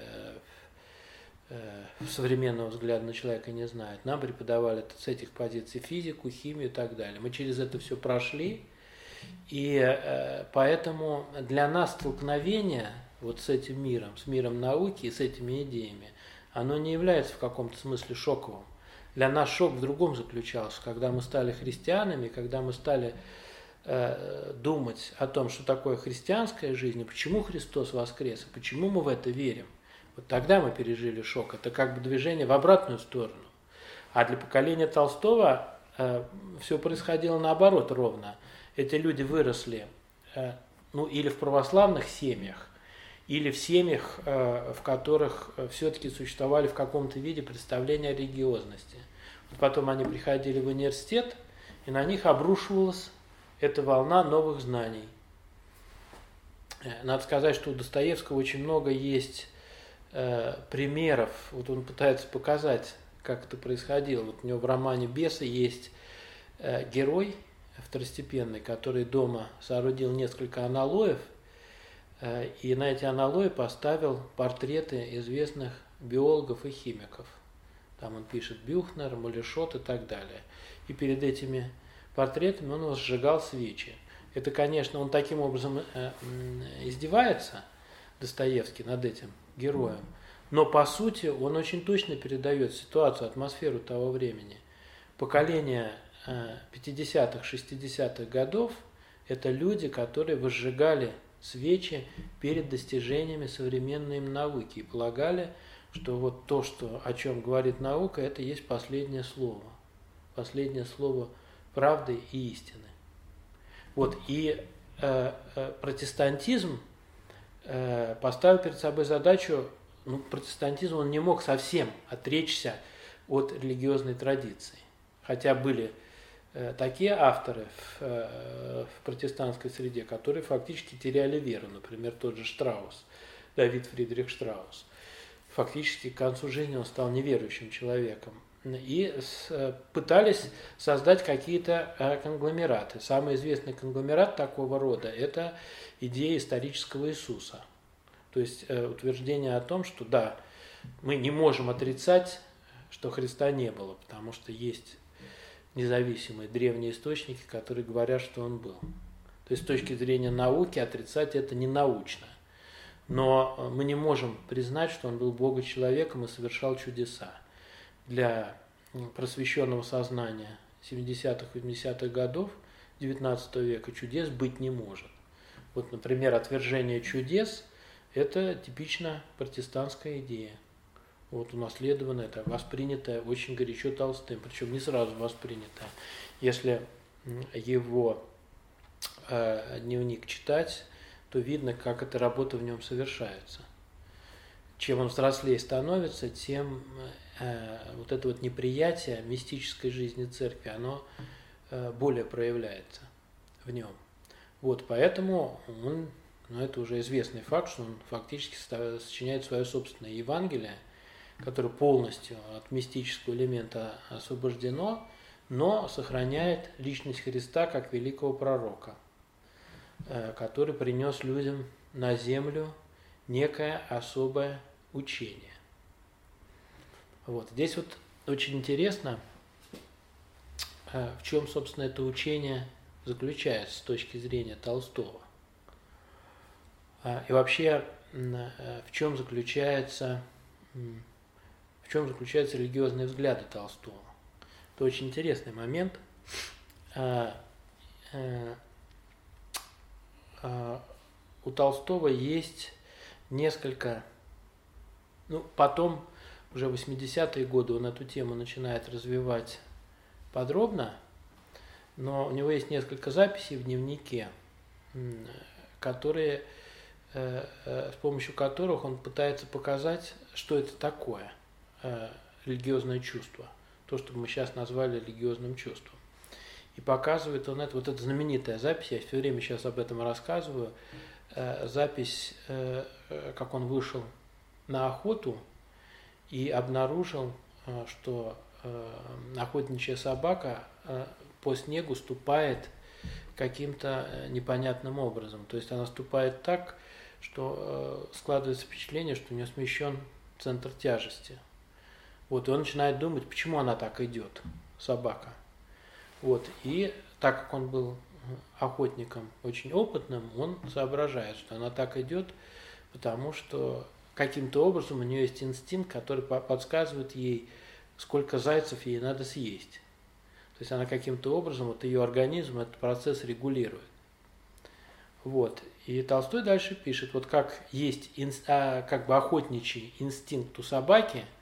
э, современного взгляда на человека не знает. Нам преподавали с этих позиций физику, химию и так далее. Мы через это все прошли, и поэтому для нас столкновение вот с этим миром, с миром науки и с этими идеями, оно не является в каком-то смысле шоковым. Для нас шок в другом заключался, когда мы стали христианами, когда мы стали э, думать о том, что такое христианская жизнь, и почему Христос воскрес, и почему мы в это верим. Вот тогда мы пережили шок. Это как бы движение в обратную сторону. А для поколения Толстого э, все происходило наоборот ровно. Эти люди выросли э, ну, или в православных семьях, или в семьях, э, в которых все-таки существовали в каком-то виде представления о религиозности. Потом они приходили в университет, и на них обрушивалась эта волна новых знаний. Э, Надо сказать, что у Достоевского очень много есть э, примеров. Вот он пытается показать, как это происходило. Вот у него в романе «Бесы» есть э, герой, второстепенный, который дома соорудил несколько аналоев, э, и на эти аналои поставил портреты известных биологов и химиков. Там он пишет Бюхнер, Малешот и так далее. И перед этими портретами он возжигал свечи. Это, конечно, он таким образом э, издевается, Достоевский, над этим героем. Но по сути он очень точно передает ситуацию, атмосферу того времени. Поколение 50-х, 60-х годов – это люди, которые возжигали свечи перед достижениями современной им науки и полагали, что вот то, что, о чем говорит наука, это есть последнее слово. Последнее слово правды и истины. Вот, и э, э, протестантизм э, поставил перед собой задачу, ну, протестантизм он не мог совсем отречься от религиозной традиции. Хотя были такие авторы в, э, в протестантской среде, которые фактически теряли веру. Например, тот же Штраус, Давид Фридрих Штраус. Фактически к концу жизни он стал неверующим человеком. И э, пытались создать какие-то конгломераты. Самый известный конгломерат такого рода – это идея исторического Иисуса. То есть утверждение о том, что да, мы не можем отрицать, что Христа не было, потому что есть независимые древние источники, которые говорят, что он был. То есть с точки зрения науки отрицать это не научно. Но э, мы не можем признать, что он был Бога-человеком и совершал чудеса. Для просвещенного сознания 70-х, 80-х годов XIX века чудес быть не может. Вот, например, отвержение чудес – это типично протестантская идея вот унаследованное, это воспринятое очень горячо Толстым, причем не сразу воспринятое. Если его э, дневник читать, то видно, как эта работа в нем совершается. Чем он взрослее становится, тем э, вот это вот неприятие мистической жизни церкви, оно э, более проявляется в нем. Вот, поэтому он, ну это уже известный факт, что он фактически сочиняет свое собственное Евангелие – которое полностью от мистического элемента освобождено, но сохраняет личность Христа как великого пророка, э, который принес людям на землю некое особое учение. Вот. Здесь вот очень интересно, э, в чем, собственно, это учение заключается с точки зрения Толстого. Э, и вообще, в чем заключается в чем заключаются религиозные взгляды Толстого. Это очень интересный момент. А, а, а, у Толстого есть несколько, ну, потом, уже 80-е годы он эту тему начинает развивать подробно, но у него есть несколько записей в дневнике, которые, э, э, с помощью которых он пытается показать, что это такое – Э, религиозное чувство, то, что мы сейчас назвали религиозным чувством. И показывает он это, вот эта знаменитая запись, я все время сейчас об этом рассказываю, э, запись, э, как он вышел на охоту и обнаружил, что охотничья собака по снегу ступает каким-то непонятным образом. То есть она ступает так, что складывается впечатление, что у нее смещен центр тяжести. Вот, и он начинает думать, почему она так идет, собака. Вот, и так как он был охотником очень опытным, он соображает, что она так идет, потому что каким-то образом у нее есть инстинкт, который подсказывает ей, сколько зайцев ей надо съесть. То есть она каким-то образом, вот ее организм этот процесс регулирует. Вот. И Толстой дальше пишет, вот как есть а, как бы охотничий инстинкт у собаки –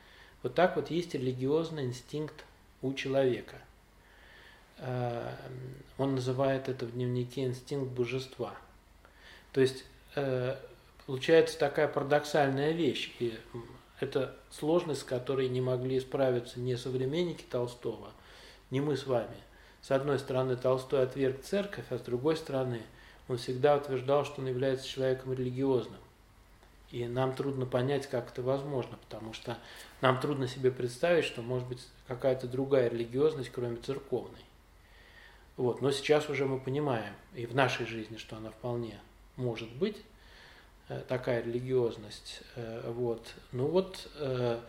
вот так вот есть религиозный инстинкт у человека. Э, он называет это в дневнике инстинкт божества. То есть э, получается такая парадоксальная вещь. И это сложность, с которой не могли справиться ни современники Толстого, ни мы с вами. С одной стороны, Толстой отверг церковь, а с другой стороны, он всегда утверждал, что он является человеком религиозным. И нам трудно понять, как это возможно, потому что нам трудно себе представить, что может быть какая-то другая религиозность, кроме церковной. Вот. Но сейчас уже мы понимаем, и в нашей жизни, что она вполне может быть, э, такая религиозность. Э, вот. Ну вот э,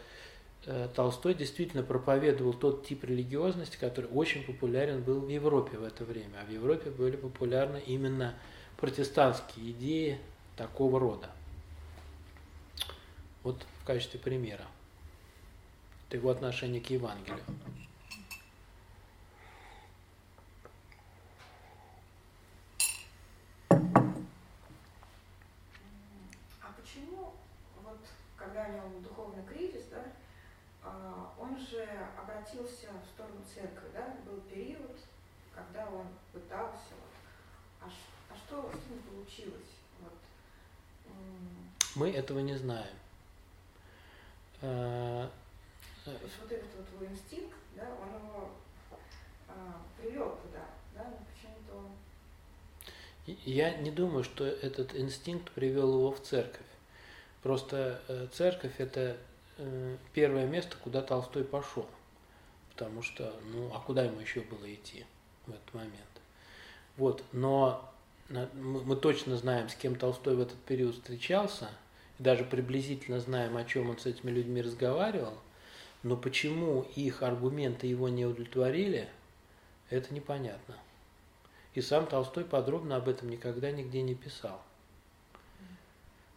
Толстой действительно проповедовал тот тип религиозности, который очень популярен был в Европе в это время. А в Европе были популярны именно протестантские идеи такого рода. Вот в качестве примера. Это его отношение к Евангелию. А почему, вот, когда у него духовный кризис, да, а, он же обратился в сторону церкви, да, был период, когда он пытался, вот, а, а что с ним получилось? Вот, Мы этого не знаем. А, то есть вот этот вот его инстинкт, да, он его а, привел туда, да, но почему-то он... Я не думаю, что этот инстинкт привел его в церковь. Просто э, церковь это э, первое место, куда Толстой пошел. Потому что, ну, а куда ему еще было идти в этот момент? Вот, но мы точно знаем, с кем Толстой в этот период встречался, даже приблизительно знаем, о чем он с этими людьми разговаривал – но почему их аргументы его не удовлетворили, это непонятно. И сам Толстой подробно об этом никогда нигде не писал.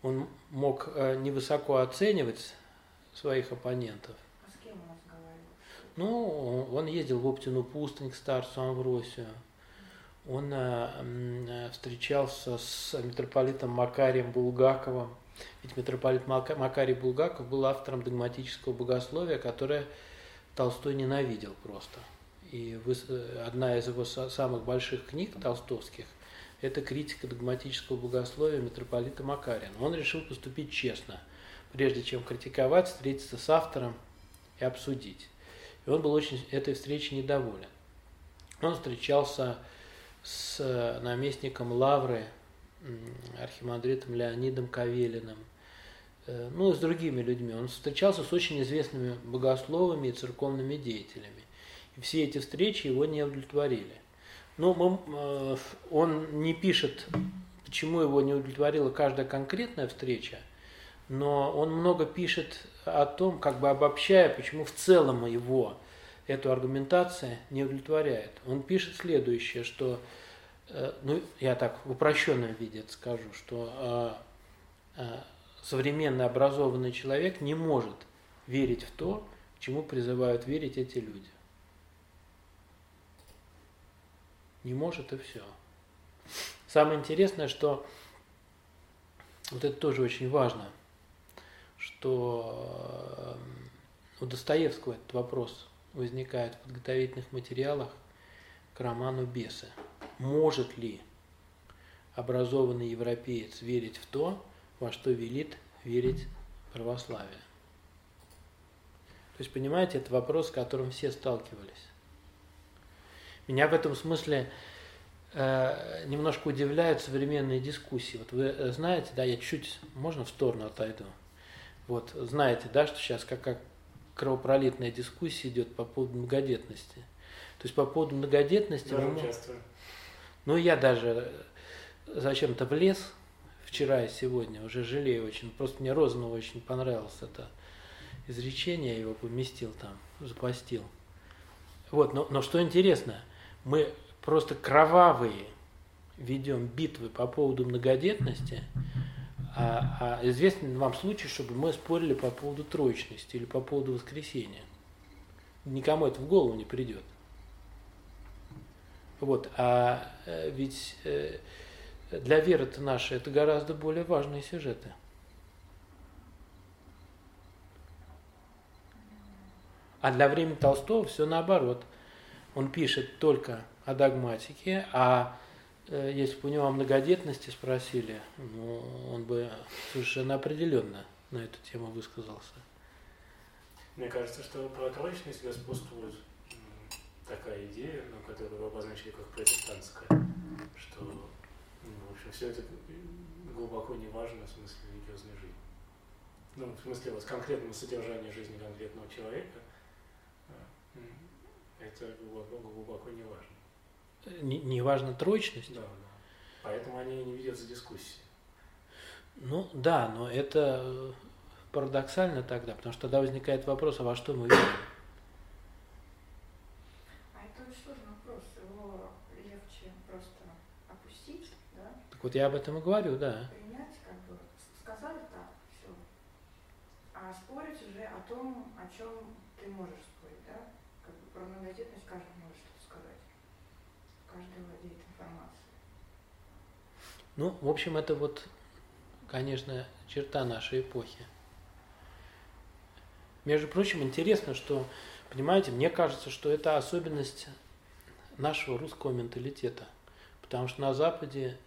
Он мог э, невысоко оценивать своих оппонентов. А с кем он разговаривал? Ну, он ездил в Оптину пустынь к старцу Амвросию. Он э, встречался с митрополитом Макарием Булгаковым ведь митрополит Макарий Булгаков был автором догматического богословия, которое Толстой ненавидел просто. И одна из его самых больших книг толстовских – это критика догматического богословия митрополита Макария. Он решил поступить честно, прежде чем критиковать, встретиться с автором и обсудить. И он был очень этой встречи недоволен. Он встречался с наместником Лавры архимандритом Леонидом Кавелиным, э, ну и с другими людьми. Он встречался с очень известными богословами и церковными деятелями. И все эти встречи его не удовлетворили. Но э, он не пишет, почему его не удовлетворила каждая конкретная встреча, но он много пишет о том, как бы обобщая, почему в целом его эту аргументация не удовлетворяет. Он пишет следующее, что ну, я так в упрощенном виде скажу, что э, э, современный образованный человек не может верить в то, чему призывают верить эти люди. Не может и все. Самое интересное, что вот это тоже очень важно, что у Достоевского этот вопрос возникает в подготовительных материалах к роману «Бесы» может ли образованный европеец верить в то, во что велит верить православие. То есть, понимаете, это вопрос, с которым все сталкивались. Меня в этом смысле э, немножко удивляют современные дискуссии. Вот вы э, знаете, да, я чуть, можно в сторону отойду? Вот, знаете, да, что сейчас как, как кровопролитная дискуссия идет по поводу многодетности. То есть по поводу многодетности... Даже мы, участвую. Ну, я даже зачем-то влез вчера и сегодня, уже жалею очень. Просто мне Розанову очень понравилось это изречение, я его поместил там, запостил. Вот, но, но что интересно, мы просто кровавые ведем битвы по поводу многодетности, а, а известен вам случай, чтобы мы спорили по поводу троечности или по поводу воскресения. Никому это в голову не придет. Вот, а э, ведь э, для веры-то нашей это гораздо более важные сюжеты. А для времени Толстого все наоборот. Он пишет только о догматике, а э, если бы у него о многодетности спросили, ну, он бы совершенно определенно на эту тему высказался. Мне кажется, что про троечность господствует такая идея, но которую вы обозначили как протестантская, что, ну, в общем, все это глубоко не важно в смысле религиозной жизни. Ну, в смысле вот конкретного содержания жизни конкретного человека, э, это глубоко, глубоко не важно. Не, не важно троечность? Да, да. Поэтому они не ведут за дискуссии. Ну да, но это парадоксально тогда, потому что тогда возникает вопрос, а во что мы верим? А это очень сложный вопрос. Его легче просто опустить, да? Так вот я об этом и говорю, да. Принять, как бы, сказали так, все. А спорить уже о том, о чем ты можешь спорить, да? Как бы про многодетность каждый может что-то сказать. Каждый владеет информацией. Ну, в общем, это вот, конечно, черта нашей эпохи. Между прочим, интересно, что, понимаете, мне кажется, что это особенность нашего русского менталитета. Потому что на Западе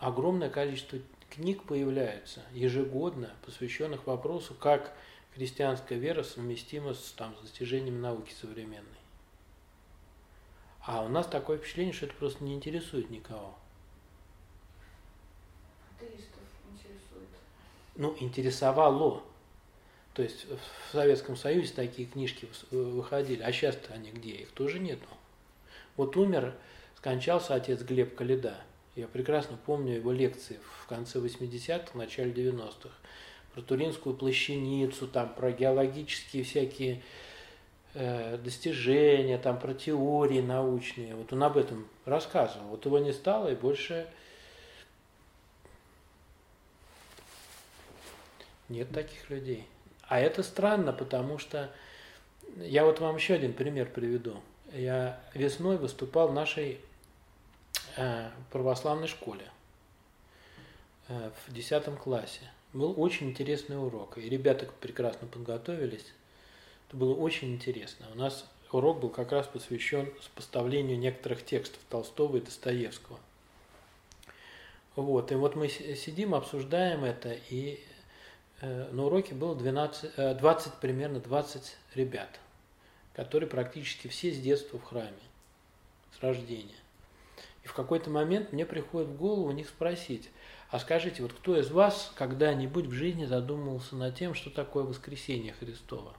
огромное количество книг появляется ежегодно, посвященных вопросу, как христианская вера совместима с, там, с достижениями науки современной. А у нас такое впечатление, что это просто не интересует никого. Атеистов интересует. Ну, интересовало. То есть в Советском Союзе такие книжки выходили, а сейчас-то они где? Их тоже нету. Вот умер, скончался отец Глеб Каледа. Я прекрасно помню его лекции в конце 80-х, начале 90-х. Про Туринскую плащаницу, там, про геологические всякие э, достижения, там, про теории научные. Вот он об этом рассказывал. Вот его не стало, и больше нет таких людей. А это странно, потому что я вот вам еще один пример приведу. Я весной выступал в нашей православной школе э, в 10 классе. Был очень интересный урок, и ребята прекрасно подготовились. Это было очень интересно. У нас урок был как раз посвящен поставлению некоторых текстов Толстого и Достоевского. Вот, и вот мы сидим, обсуждаем это, и Э, на уроке было 12, 20, э, примерно 20 ребят, которые практически все с детства в храме, с рождения. В какой-то момент мне приходит в голову у них спросить, а скажите, вот кто из вас когда-нибудь в жизни задумывался над тем, что такое воскресение Христова?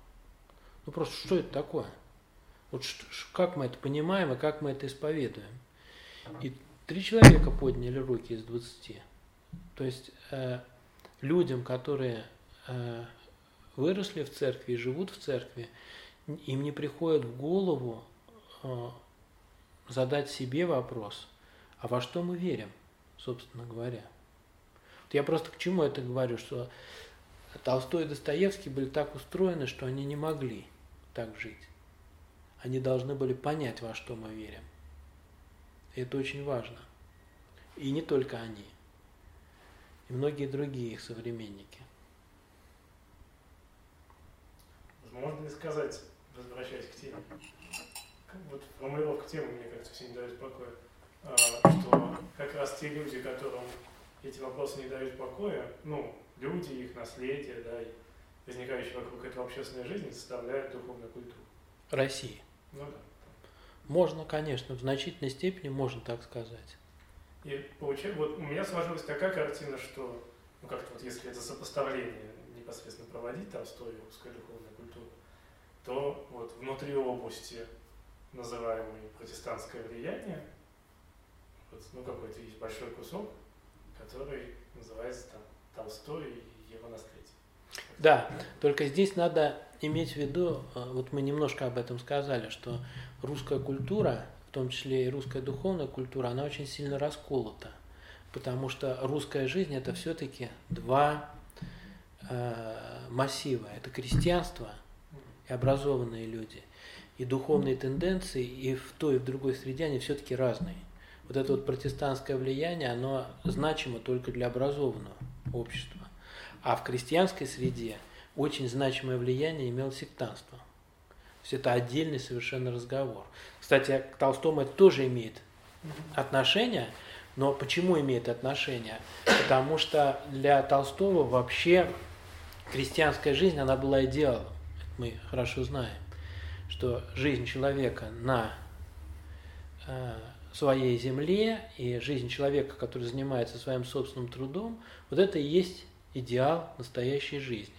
Ну просто что это такое? Вот что, как мы это понимаем и как мы это исповедуем? И три человека подняли руки из двадцати. То есть э, людям, которые э, выросли в церкви и живут в церкви, им не приходит в голову э, задать себе вопрос, а во что мы верим, собственно говоря. Вот я просто к чему это говорю, что Толстой и Достоевский были так устроены, что они не могли так жить. Они должны были понять, во что мы верим. И это очень важно. И не только они и многие другие их современники. Можно ли сказать, возвращаясь к теме, вот формулировка темы, мне кажется, все не дают покоя, что как раз те люди, которым эти вопросы не дают покоя, ну, люди, их наследие, да, и возникающие вокруг этого общественной жизни составляют духовную культуру. России. Ну да. Можно, конечно, в значительной степени можно так сказать. И получается, вот у меня сложилась такая картина, что, ну как-то вот если это сопоставление непосредственно проводить Толстой и русской духовной культуры, то вот внутри области, называемой протестантское влияние, вот, ну какой-то есть большой кусок, который называется там Толстой и его наследие. Да, только здесь надо иметь в виду, э, вот мы немножко об этом сказали, что русская культура в том числе и русская духовная культура, она очень сильно расколота. Потому что русская жизнь это все-таки два э, массива. Это крестьянство и образованные люди. И духовные тенденции и в той, и в другой среде они все-таки разные. Вот это вот протестантское влияние, оно значимо только для образованного общества. А в крестьянской среде очень значимое влияние имело сектанство. То есть это отдельный совершенно разговор. Кстати, к Толстому это тоже имеет отношение, но почему имеет отношение? Потому что для Толстого вообще крестьянская жизнь, она была идеалом. Мы хорошо знаем, что жизнь человека на э, своей земле и жизнь человека, который занимается своим собственным трудом, вот это и есть идеал настоящей жизни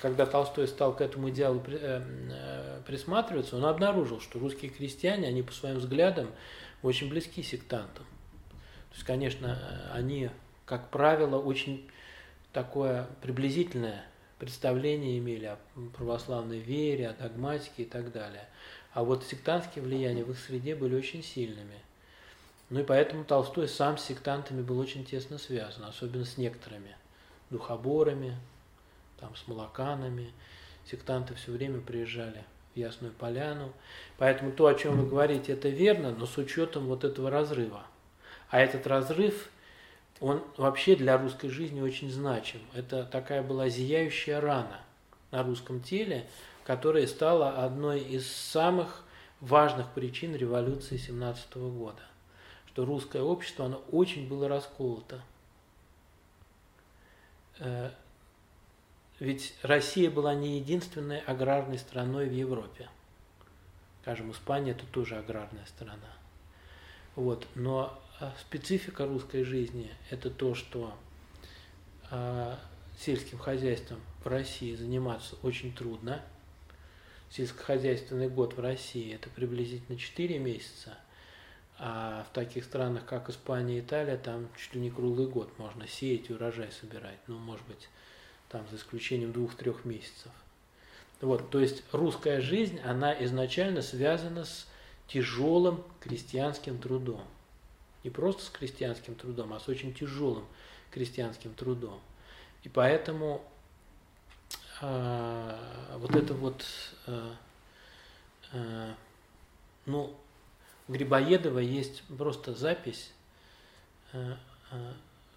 когда Толстой стал к этому идеалу э, э, присматриваться, он обнаружил, что русские крестьяне, они по своим взглядам очень близки сектантам. То есть, конечно, они, как правило, очень такое приблизительное представление имели о православной вере, о догматике и так далее. А вот сектантские влияния в их среде были очень сильными. Ну и поэтому Толстой сам с сектантами был очень тесно связан, особенно с некоторыми духоборами, там, с молоканами. Сектанты все время приезжали в Ясную Поляну. Поэтому то, о чем вы говорите, это верно, но с учетом вот этого разрыва. А этот разрыв, он вообще для русской жизни очень значим. Это такая была зияющая рана на русском теле, которая стала одной из самых важных причин революции 17 года что русское общество, оно очень было расколото. Э, ведь Россия была не единственной аграрной страной в Европе. Скажем, Испания это тоже аграрная страна. Вот. Но э, специфика русской жизни – это то, что э, сельским хозяйством в России заниматься очень трудно. Сельскохозяйственный год в России – это приблизительно 4 месяца – а в таких странах, как Испания и Италия, там чуть ли не круглый год можно сеять и урожай собирать. Ну, может быть, там за исключением двух-трех месяцев. Вот, то есть русская жизнь, она изначально связана с тяжелым крестьянским трудом. Не просто с крестьянским трудом, а с очень тяжелым крестьянским трудом. И поэтому э, вот это вот, э, э, ну, Грибоедова есть просто запись э, э,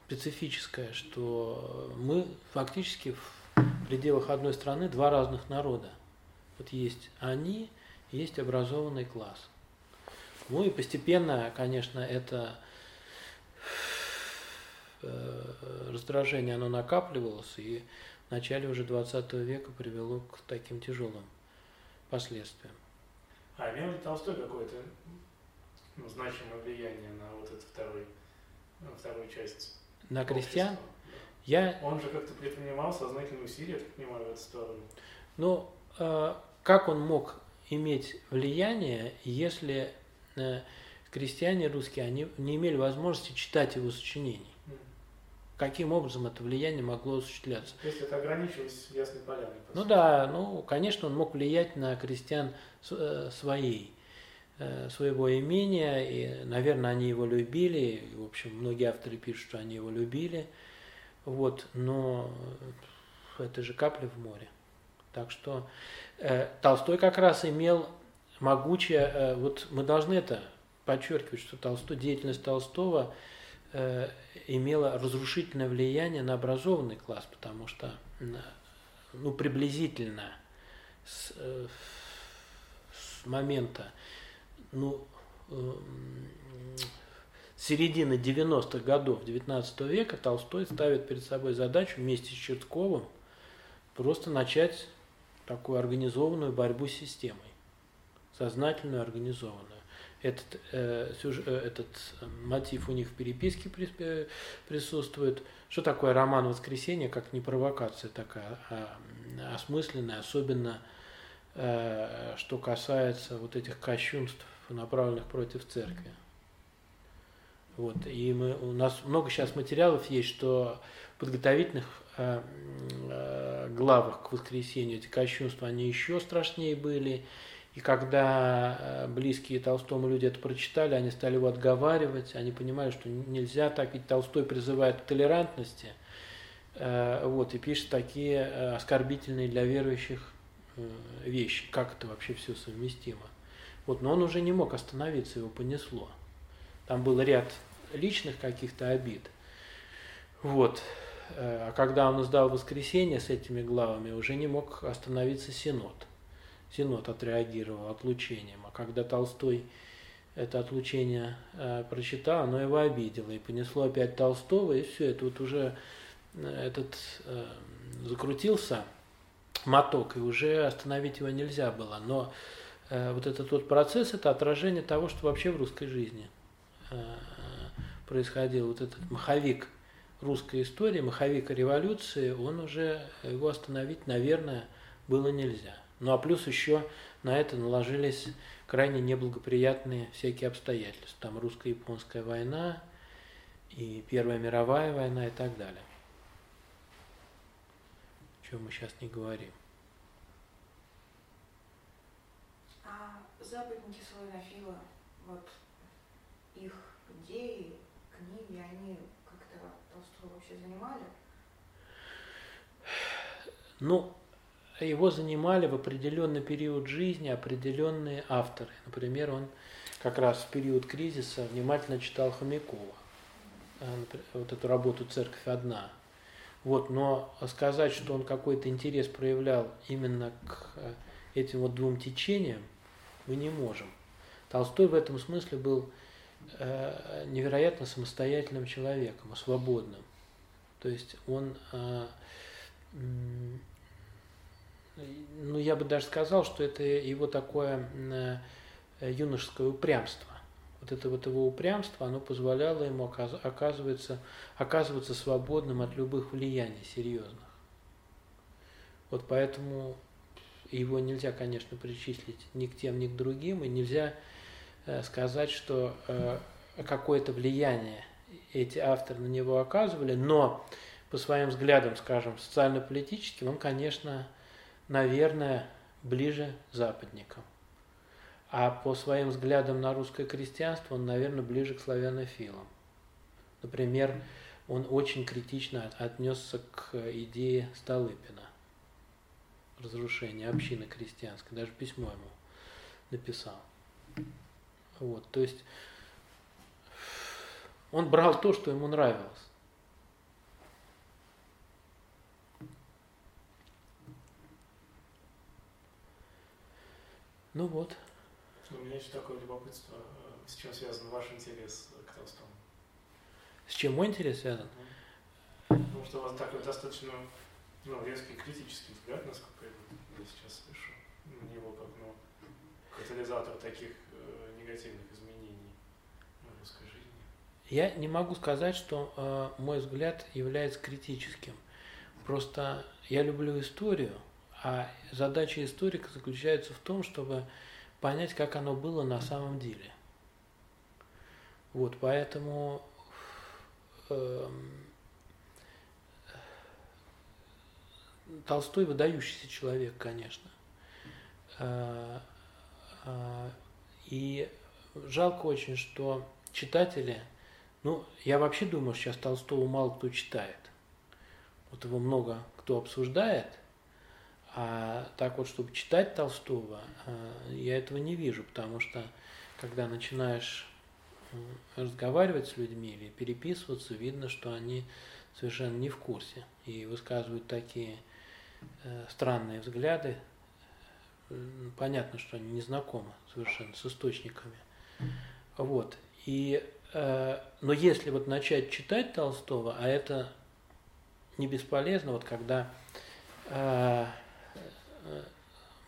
специфическая, что мы фактически в пределах одной страны два разных народа. Вот есть они, есть образованный класс. Ну и постепенно, конечно, это э, раздражение, оно накапливалось, и в начале уже 20 века привело к таким тяжелым последствиям. А имел ли Толстой какое-то ну, значимое влияние на вот эту второй, на вторую часть. На крестьян? Я... Он же как-то предпринимал сознательные усилия, я так понимаю, в эту сторону. Ну, э, как он мог иметь влияние, если э, крестьяне русские они не имели возможности читать его сочинений? Каким образом это влияние могло осуществляться? Если это ограничивалось ясной поляной. Ну да, ну, конечно, он мог влиять на крестьян э, своей Э, своего имения, и, наверное, они его любили, в общем, многие авторы пишут, что они его любили, вот, но это же капля в море. Так что э, Толстой как раз имел могучее, э, вот мы должны это подчеркивать, что Толстой, деятельность Толстого э, имела разрушительное влияние на образованный класс, потому что, ну, приблизительно с, э, с момента ну, эм, середины 90-х годов 19 века Толстой ставит перед собой задачу вместе с Чертковым просто начать такую организованную борьбу с системой, сознательную организованную. Этот, э, сюж, э, этот мотив у них в переписке э, присутствует. Что такое роман «Воскресенье», как не провокация такая, а осмысленная, особенно э, что касается вот этих кощунств направленных против церкви. Вот. И мы, у нас много сейчас материалов есть, что в подготовительных э, э, главах к воскресенью эти кощунства, они еще страшнее были. И когда э, близкие Толстому люди это прочитали, они стали его отговаривать, они понимали, что нельзя так, ведь Толстой призывает к толерантности, э, вот, и пишет такие э, оскорбительные для верующих вещи, как это вообще все совместимо. Вот, но он уже не мог остановиться, его понесло. Там был ряд личных каких-то обид. Вот. Э, а когда он издал «Воскресенье» с этими главами, уже не мог остановиться Синод. Синод отреагировал отлучением. А когда Толстой это отлучение э, прочитал, оно его обидело. И понесло опять Толстого, и все, это вот уже э, этот э, закрутился моток, и уже остановить его нельзя было. Но вот этот вот процесс, это отражение того, что вообще в русской жизни э, происходило. Вот этот маховик русской истории, маховик революции, он уже, его остановить, наверное, было нельзя. Ну а плюс еще на это наложились крайне неблагоприятные всякие обстоятельства. Там русско-японская война и Первая мировая война и так далее. О чем мы сейчас не говорим. А западники славянофилы, вот их идеи, книги, они как-то Толстого вообще занимали? Ну, его занимали в определенный период жизни определенные авторы. Например, он как раз в период кризиса внимательно читал Хомякова, э, вот эту работу «Церковь одна». Вот, но сказать, что он какой-то интерес проявлял именно к э, этим вот двум течениям, мы не можем. Толстой в этом смысле был э, невероятно самостоятельным человеком, свободным. То есть он ну, я бы даже сказал, что это его такое э, юношеское упрямство. Вот это вот его упрямство, оно позволяло ему оказываться, оказываться свободным от любых влияний серьезных. Вот поэтому его нельзя, конечно, причислить ни к тем, ни к другим, и нельзя э, сказать, что э, какое-то влияние эти авторы на него оказывали, но по своим взглядам, скажем, социально-политическим, он, конечно, наверное, ближе западникам. А по своим взглядам на русское крестьянство он, наверное, ближе к славянофилам. Например, он очень критично отнесся к идее Столыпина, разрушения общины крестьянской, даже письмо ему написал. Вот, то есть он брал то, что ему нравилось. Ну вот. У меня еще такое любопытство. С чем связан ваш интерес к Толстому? С чем мой интерес связан? Потому что у вас такой достаточно ну, резкий критический взгляд, насколько я сейчас слышу, на него как ну, катализатор таких э, негативных изменений в русской жизни. Я не могу сказать, что э, мой взгляд является критическим. Просто я люблю историю, а задача историка заключается в том, чтобы понять, как оно было на самом деле. Вот, поэтому э, Толстой выдающийся человек, конечно. Э, э, и жалко очень, что читатели, ну, я вообще думаю, что сейчас Толстого мало кто читает. Вот его много кто обсуждает, а так вот, чтобы читать Толстого, а, я этого не вижу, потому что когда начинаешь разговаривать с людьми или переписываться, видно, что они совершенно не в курсе и высказывают такие э, странные взгляды. Понятно, что они не знакомы совершенно с источниками. Вот. И, э, но если вот начать читать Толстого, а это не бесполезно, вот когда э,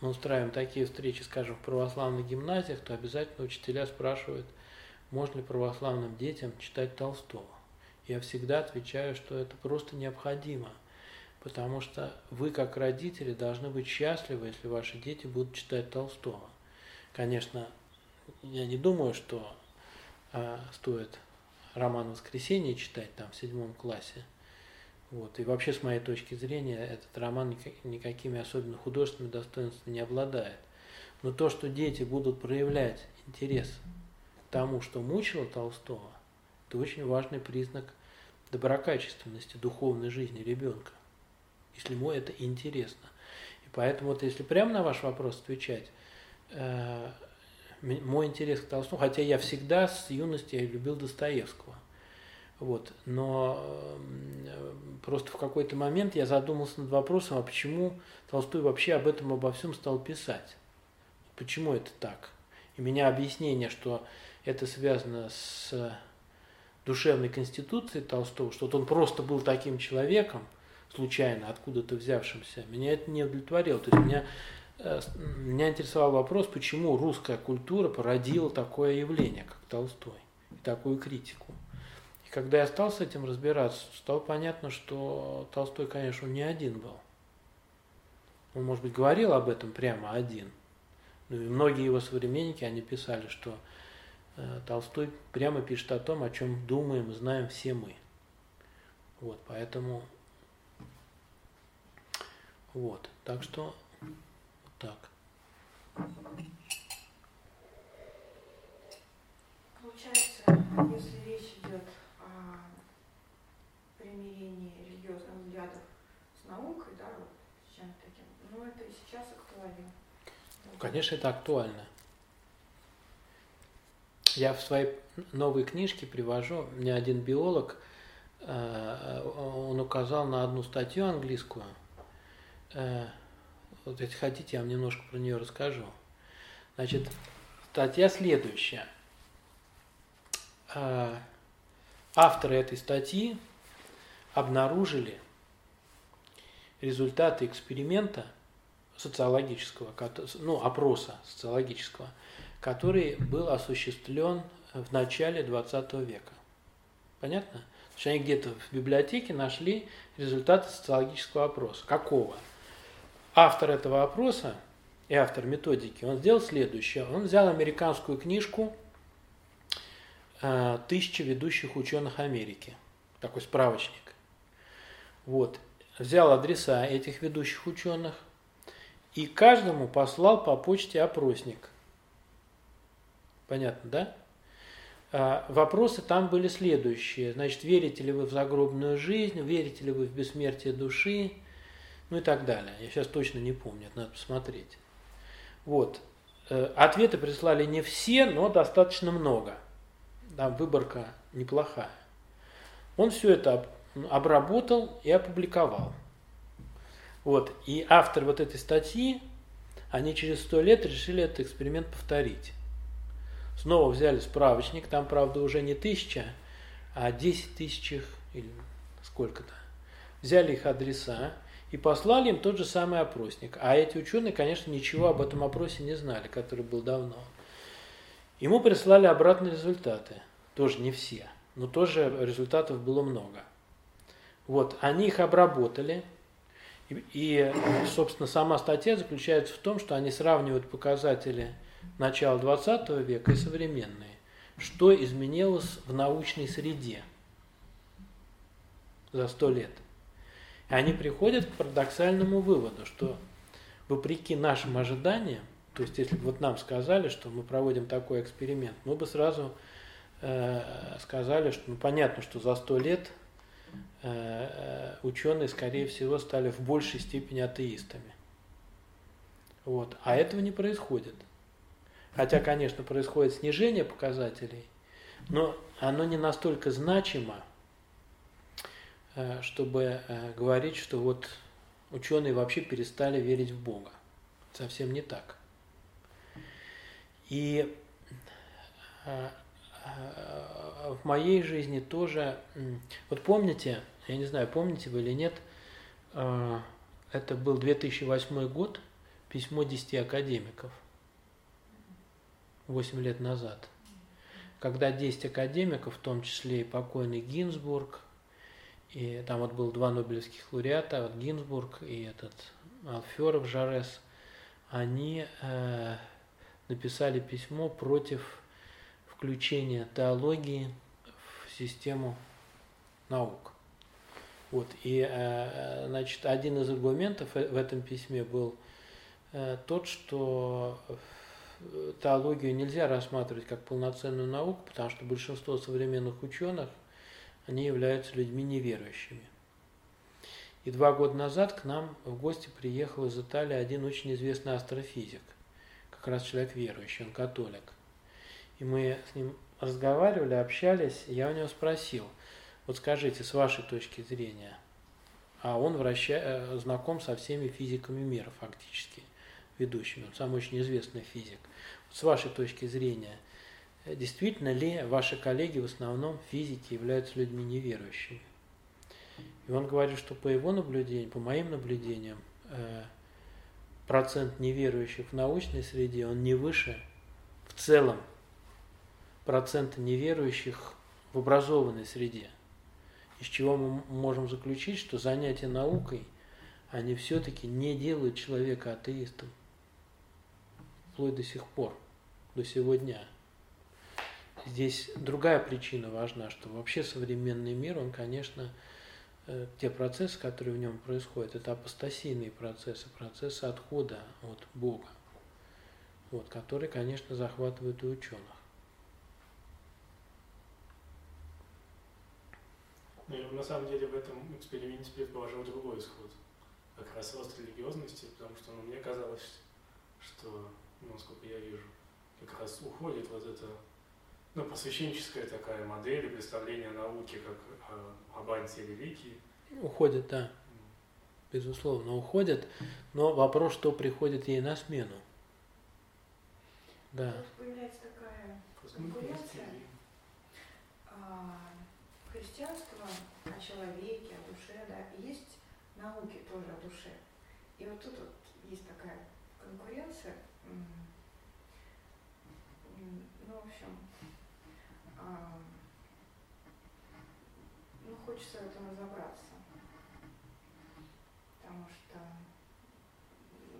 мы устраиваем такие встречи, скажем, в православных гимназиях, то обязательно учителя спрашивают, можно ли православным детям читать Толстого. Я всегда отвечаю, что это просто необходимо, потому что вы, как родители, должны быть счастливы, если ваши дети будут читать Толстого. Конечно, я не думаю, что а, стоит роман «Воскресенье» читать там в седьмом классе, вот. И вообще, с моей точки зрения, этот роман никакими особенно художественными достоинствами не обладает. Но то, что дети будут проявлять интерес к тому, что мучило Толстого, это очень важный признак доброкачественности духовной жизни ребенка, если ему это интересно. И поэтому вот если прямо на ваш вопрос отвечать, э, мой интерес к Толстому, хотя я всегда с юности любил Достоевского, вот. Но просто в какой-то момент я задумался над вопросом, а почему Толстой вообще об этом обо всем стал писать? Почему это так? И меня объяснение, что это связано с душевной конституцией Толстого, что вот он просто был таким человеком, случайно откуда-то взявшимся, меня это не удовлетворило. То есть меня, э, меня интересовал вопрос, почему русская культура породила такое явление, как Толстой, и такую критику когда я стал с этим разбираться, стало понятно, что Толстой, конечно, не один был. Он, может быть, говорил об этом прямо один. Ну и многие его современники, они писали, что э, Толстой прямо пишет о том, о чем думаем, знаем все мы. Вот, поэтому вот, так что вот так. Получается, если речь идет о примирении религиозных взглядов с наукой, да, вот с чем-то таким, ну это и сейчас актуально. Конечно, это актуально. Я в своей новой книжке привожу, мне один биолог, э, он указал на одну статью английскую. Э, вот если хотите, я вам немножко про нее расскажу. Значит, статья следующая. Э, авторы этой статьи обнаружили результаты эксперимента социологического, ну, опроса социологического, который был осуществлен в начале 20 века. Понятно? То есть они где-то в библиотеке нашли результаты социологического опроса. Какого? Автор этого опроса и автор методики, он сделал следующее. Он взял американскую книжку «Тысяча ведущих ученых Америки». Такой справочник. Вот. Взял адреса этих ведущих ученых и каждому послал по почте опросник. Понятно, да? А, вопросы там были следующие. Значит, верите ли вы в загробную жизнь, верите ли вы в бессмертие души, ну и так далее. Я сейчас точно не помню, это надо посмотреть. Вот. Э, ответы прислали не все, но достаточно много. Там выборка неплохая. Он все это обработал и опубликовал. Вот. И автор вот этой статьи, они через сто лет решили этот эксперимент повторить. Снова взяли справочник, там, правда, уже не тысяча, а десять тысяч их, или сколько-то. Взяли их адреса и послали им тот же самый опросник. А эти ученые, конечно, ничего об этом опросе не знали, который был давно. Ему прислали обратные результаты. Тоже не все, но тоже результатов было много. Вот, они их обработали, и, собственно, сама статья заключается в том, что они сравнивают показатели начала 20 века и современные. Что изменилось в научной среде за сто лет. И они приходят к парадоксальному выводу, что вопреки нашим ожиданиям, то есть если бы вот нам сказали, что мы проводим такой эксперимент, мы бы сразу э, сказали, что ну, понятно, что за сто лет э, ученые, скорее всего, стали в большей степени атеистами. Вот. А этого не происходит. Хотя, конечно, происходит снижение показателей, но оно не настолько значимо, э, чтобы э, говорить, что вот ученые вообще перестали верить в Бога. Совсем не так. И э, в моей жизни тоже, вот помните, я не знаю, помните вы или нет, это был 2008 год, письмо 10 академиков. 8 лет назад, когда 10 академиков, в том числе и покойный Гинзбург, и там вот был два нобелевских лауреата, вот Гинзбург и этот Алферов Жарес, они э, написали письмо против включения теологии в систему наук. Вот, и, э, значит, один из аргументов в этом письме был э, тот, что теологию нельзя рассматривать как полноценную науку, потому что большинство современных ученых, они являются людьми неверующими. И два года назад к нам в гости приехал из Италии один очень известный астрофизик, как раз человек верующий, он католик. И мы с ним разговаривали, общались, и я у него спросил, вот скажите, с вашей точки зрения, а он враща... Э, знаком со всеми физиками мира фактически, ведущими, он сам очень известный физик с вашей точки зрения, действительно ли ваши коллеги в основном физики являются людьми неверующими? И он говорит, что по его наблюдениям, по моим наблюдениям, э, процент неверующих в научной среде, он не выше в целом процента неверующих в образованной среде. Из чего мы можем заключить, что занятие наукой, они все-таки не делают человека атеистом. Вплоть до сих пор, до сегодня. Здесь другая причина важна, что вообще современный мир, он, конечно, э, те процессы, которые в нем происходят, это апостасийные процессы, процессы отхода от Бога, вот, которые, конечно, захватывают и ученых. Ну, на самом деле в этом эксперименте предположил другой исход. Как раз рост религиозности, потому что ну, мне казалось, что, ну, насколько я вижу, как раз уходит вот это ну, просвещенческая такая модель представления науки как о, об антирелигии. Уходит, да. Безусловно, уходит. Но вопрос, что приходит ей на смену. Да. Появляется такая конкуренция. А, христианство о человеке, о душе, да, есть науки тоже о душе. И вот тут вот есть такая конкуренция. Ну, в общем, ну, хочется в этом разобраться. Потому что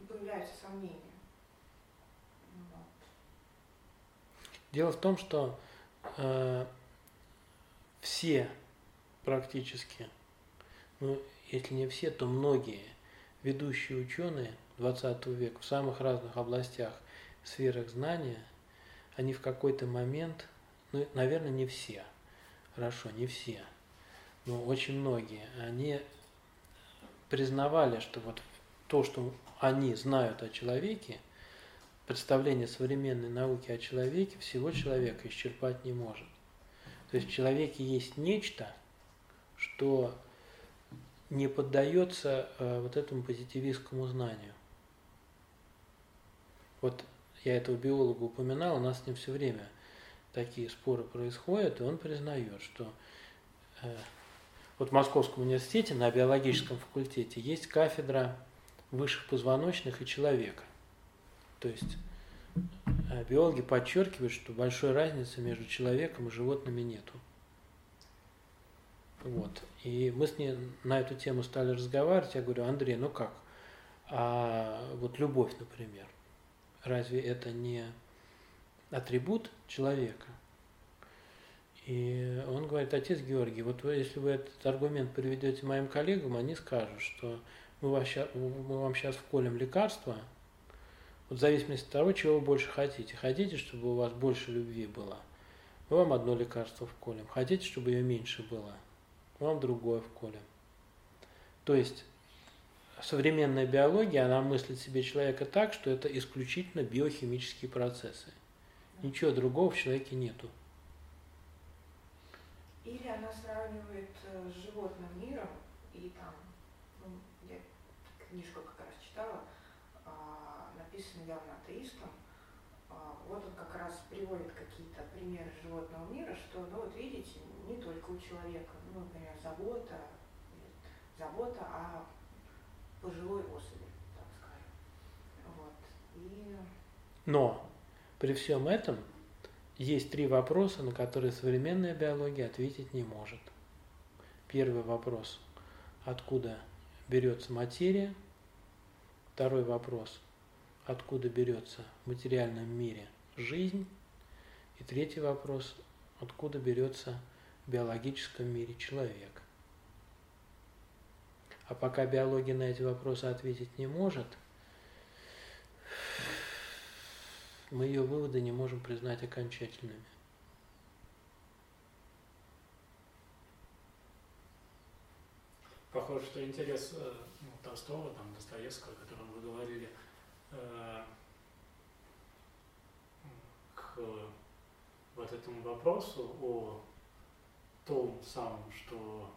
появляются сомнения. Вот. Дело в том, что э, все практически, ну, если не все, то многие ведущие ученые 20 века в самых разных областях, сферах знания, они в какой-то момент ну, наверное, не все, хорошо, не все, но очень многие, они признавали, что вот то, что они знают о человеке, представление современной науки о человеке всего человека исчерпать не может. То есть в человеке есть нечто, что не поддается э, вот этому позитивистскому знанию. Вот я этого биолога упоминал, у нас с ним все время – такие споры происходят, и он признает, что э, вот в Московском университете на биологическом факультете есть кафедра высших позвоночных и человека. То есть э, биологи подчеркивают, что большой разницы между человеком и животными нету. Вот. И мы с ней на эту тему стали разговаривать. Я говорю, Андрей, ну как? А вот любовь, например, разве это не атрибут человека. И он говорит, отец Георгий, вот вы, если вы этот аргумент приведете моим коллегам, они скажут, что мы, вас, мы вам сейчас вколем лекарства, вот в зависимости от того, чего вы больше хотите. Хотите, чтобы у вас больше любви было, мы вам одно лекарство вколем. Хотите, чтобы ее меньше было, мы вам другое вколем. То есть современная биология, она мыслит себе человека так, что это исключительно биохимические процессы. Ничего другого в человеке нету. Или она сравнивает э, с животным миром, и там, ну, я книжку как раз читала, а, написанную явно атеистом, а, вот он как раз приводит какие-то примеры животного мира, что, ну вот видите, не только у человека, ну, например, забота, забота о пожилой особи, так скажем. Вот. И... Но при всем этом есть три вопроса, на которые современная биология ответить не может. Первый вопрос – откуда берется материя? Второй вопрос – откуда берется в материальном мире жизнь? И третий вопрос – откуда берется в биологическом мире человек? А пока биология на эти вопросы ответить не может – мы ее выводы не можем признать окончательными. Похоже, что интерес э, ну, Толстого, там, Достоевского, о котором вы говорили, э, к вот этому вопросу о том самом, что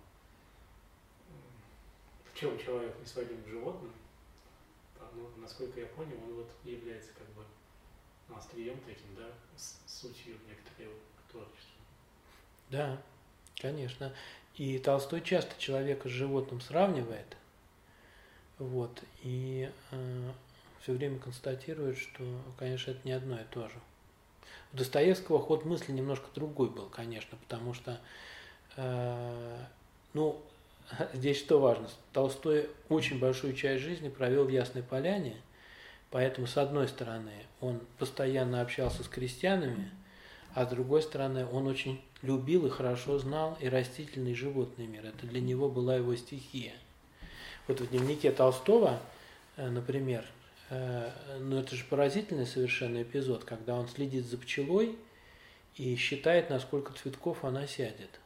в чем человек не сводим к животным, ну, насколько я понял, он вот является как бы острием таким, да, с сутью некоторого творчества. Да, конечно. И Толстой часто человека с животным сравнивает, вот, и э, все время констатирует, что, конечно, это не одно и то же. У Достоевского ход мысли немножко другой был, конечно, потому что, э, ну, здесь что важно? Толстой очень большую часть жизни провел в Ясной Поляне, поэтому, с одной стороны, он постоянно общался с крестьянами, а с другой стороны, он очень любил и хорошо знал и растительный и животный мир. Это для него была его стихия. Вот в дневнике Толстого, э, например, э, ну это же поразительный совершенно эпизод, когда он следит за пчелой и считает, на сколько цветков она сядет.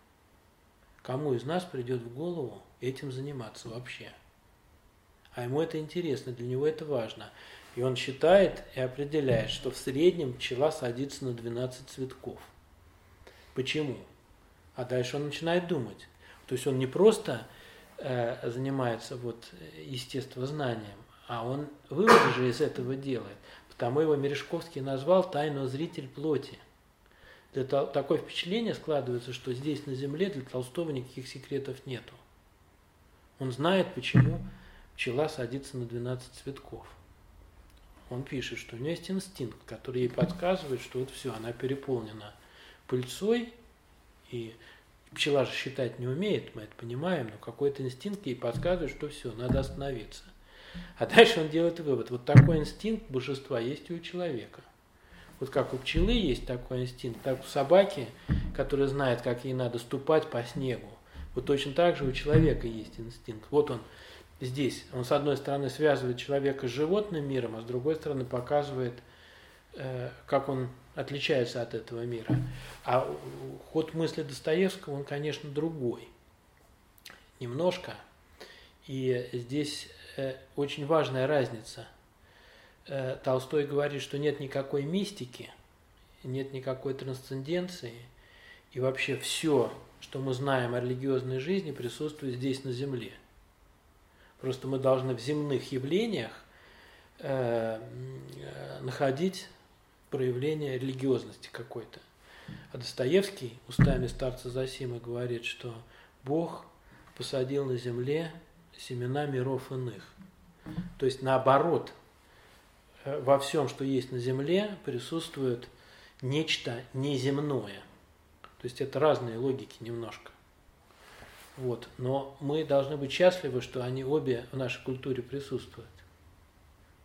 Кому из нас придет в голову этим заниматься вообще? А ему это интересно, для него это важно. И он считает и определяет, что в среднем пчела садится на 12 цветков. Почему? А дальше он начинает думать. То есть он не просто э, занимается вот естествознанием, а он выводы же из этого делает. Потому его Мережковский назвал тайно зритель плоти. Для такое впечатление складывается, что здесь на Земле для Толстого никаких секретов нету. Он знает, почему пчела садится на 12 цветков. Он пишет, что у нее есть инстинкт, который ей подсказывает, что вот все, она переполнена пыльцой, и пчела же считать не умеет, мы это понимаем, но какой-то инстинкт ей подсказывает, что все, надо остановиться. А дальше он делает вывод, вот такой инстинкт божества есть и у человека. Вот как у пчелы есть такой инстинкт, так у собаки, которая знает, как ей надо ступать по снегу, вот точно так же у человека есть инстинкт. Вот он здесь, он с одной стороны связывает человека с животным миром, а с другой стороны показывает, э, как он отличается от этого мира. А ход мысли Достоевского, он, конечно, другой. Немножко. И здесь э, очень важная разница. Э, Толстой говорит, что нет никакой мистики, нет никакой трансценденции, и вообще все, что мы знаем о религиозной жизни, присутствует здесь на Земле. Просто мы должны в земных явлениях э, находить проявление религиозности какой-то. А Достоевский устами старца Засима говорит, что Бог посадил на земле семена миров иных. То есть наоборот, э, во всем, что есть на земле, присутствует нечто неземное. То есть это разные логики немножко. Вот. Но мы должны быть счастливы, что они обе в нашей культуре присутствуют.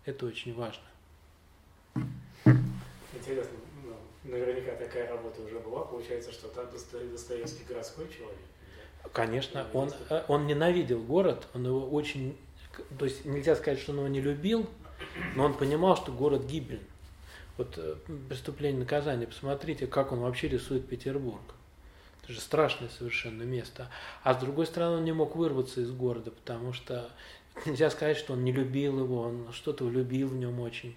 Это очень важно. Интересно, ну, наверняка такая работа уже была. Получается, что там Достоевский городской человек. Конечно, он, э, он ненавидел город, он его очень, то есть нельзя сказать, что он его не любил, но он понимал, что город гибель. Вот э, преступление наказания, посмотрите, как он вообще рисует Петербург. Это же страшное совершенно место. А с другой стороны, он не мог вырваться из города, потому что нельзя сказать, что он не любил его, он что-то влюбил в нем очень.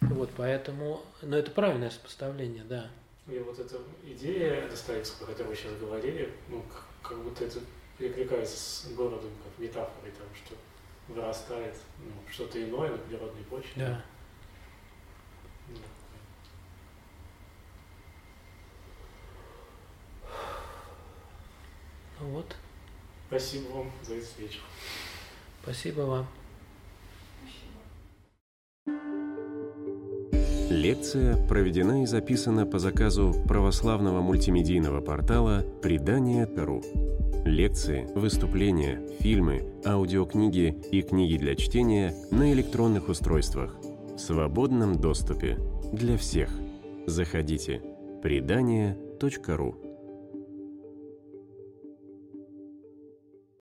Вот, поэтому, но это правильное сопоставление, да. И вот эта идея Достоевского, о которой вы сейчас говорили, ну, как, как будто это перекликается с городом, как метафорой, там, что вырастает ну, что-то иное на природной почве. Да. Ну вот. Спасибо вам за этот вечер. Спасибо вам. Лекция проведена и записана по заказу православного мультимедийного портала «Предание.ру». Лекции, выступления, фильмы, аудиокниги и книги для чтения на электронных устройствах в свободном доступе для всех. Заходите. Предание.ру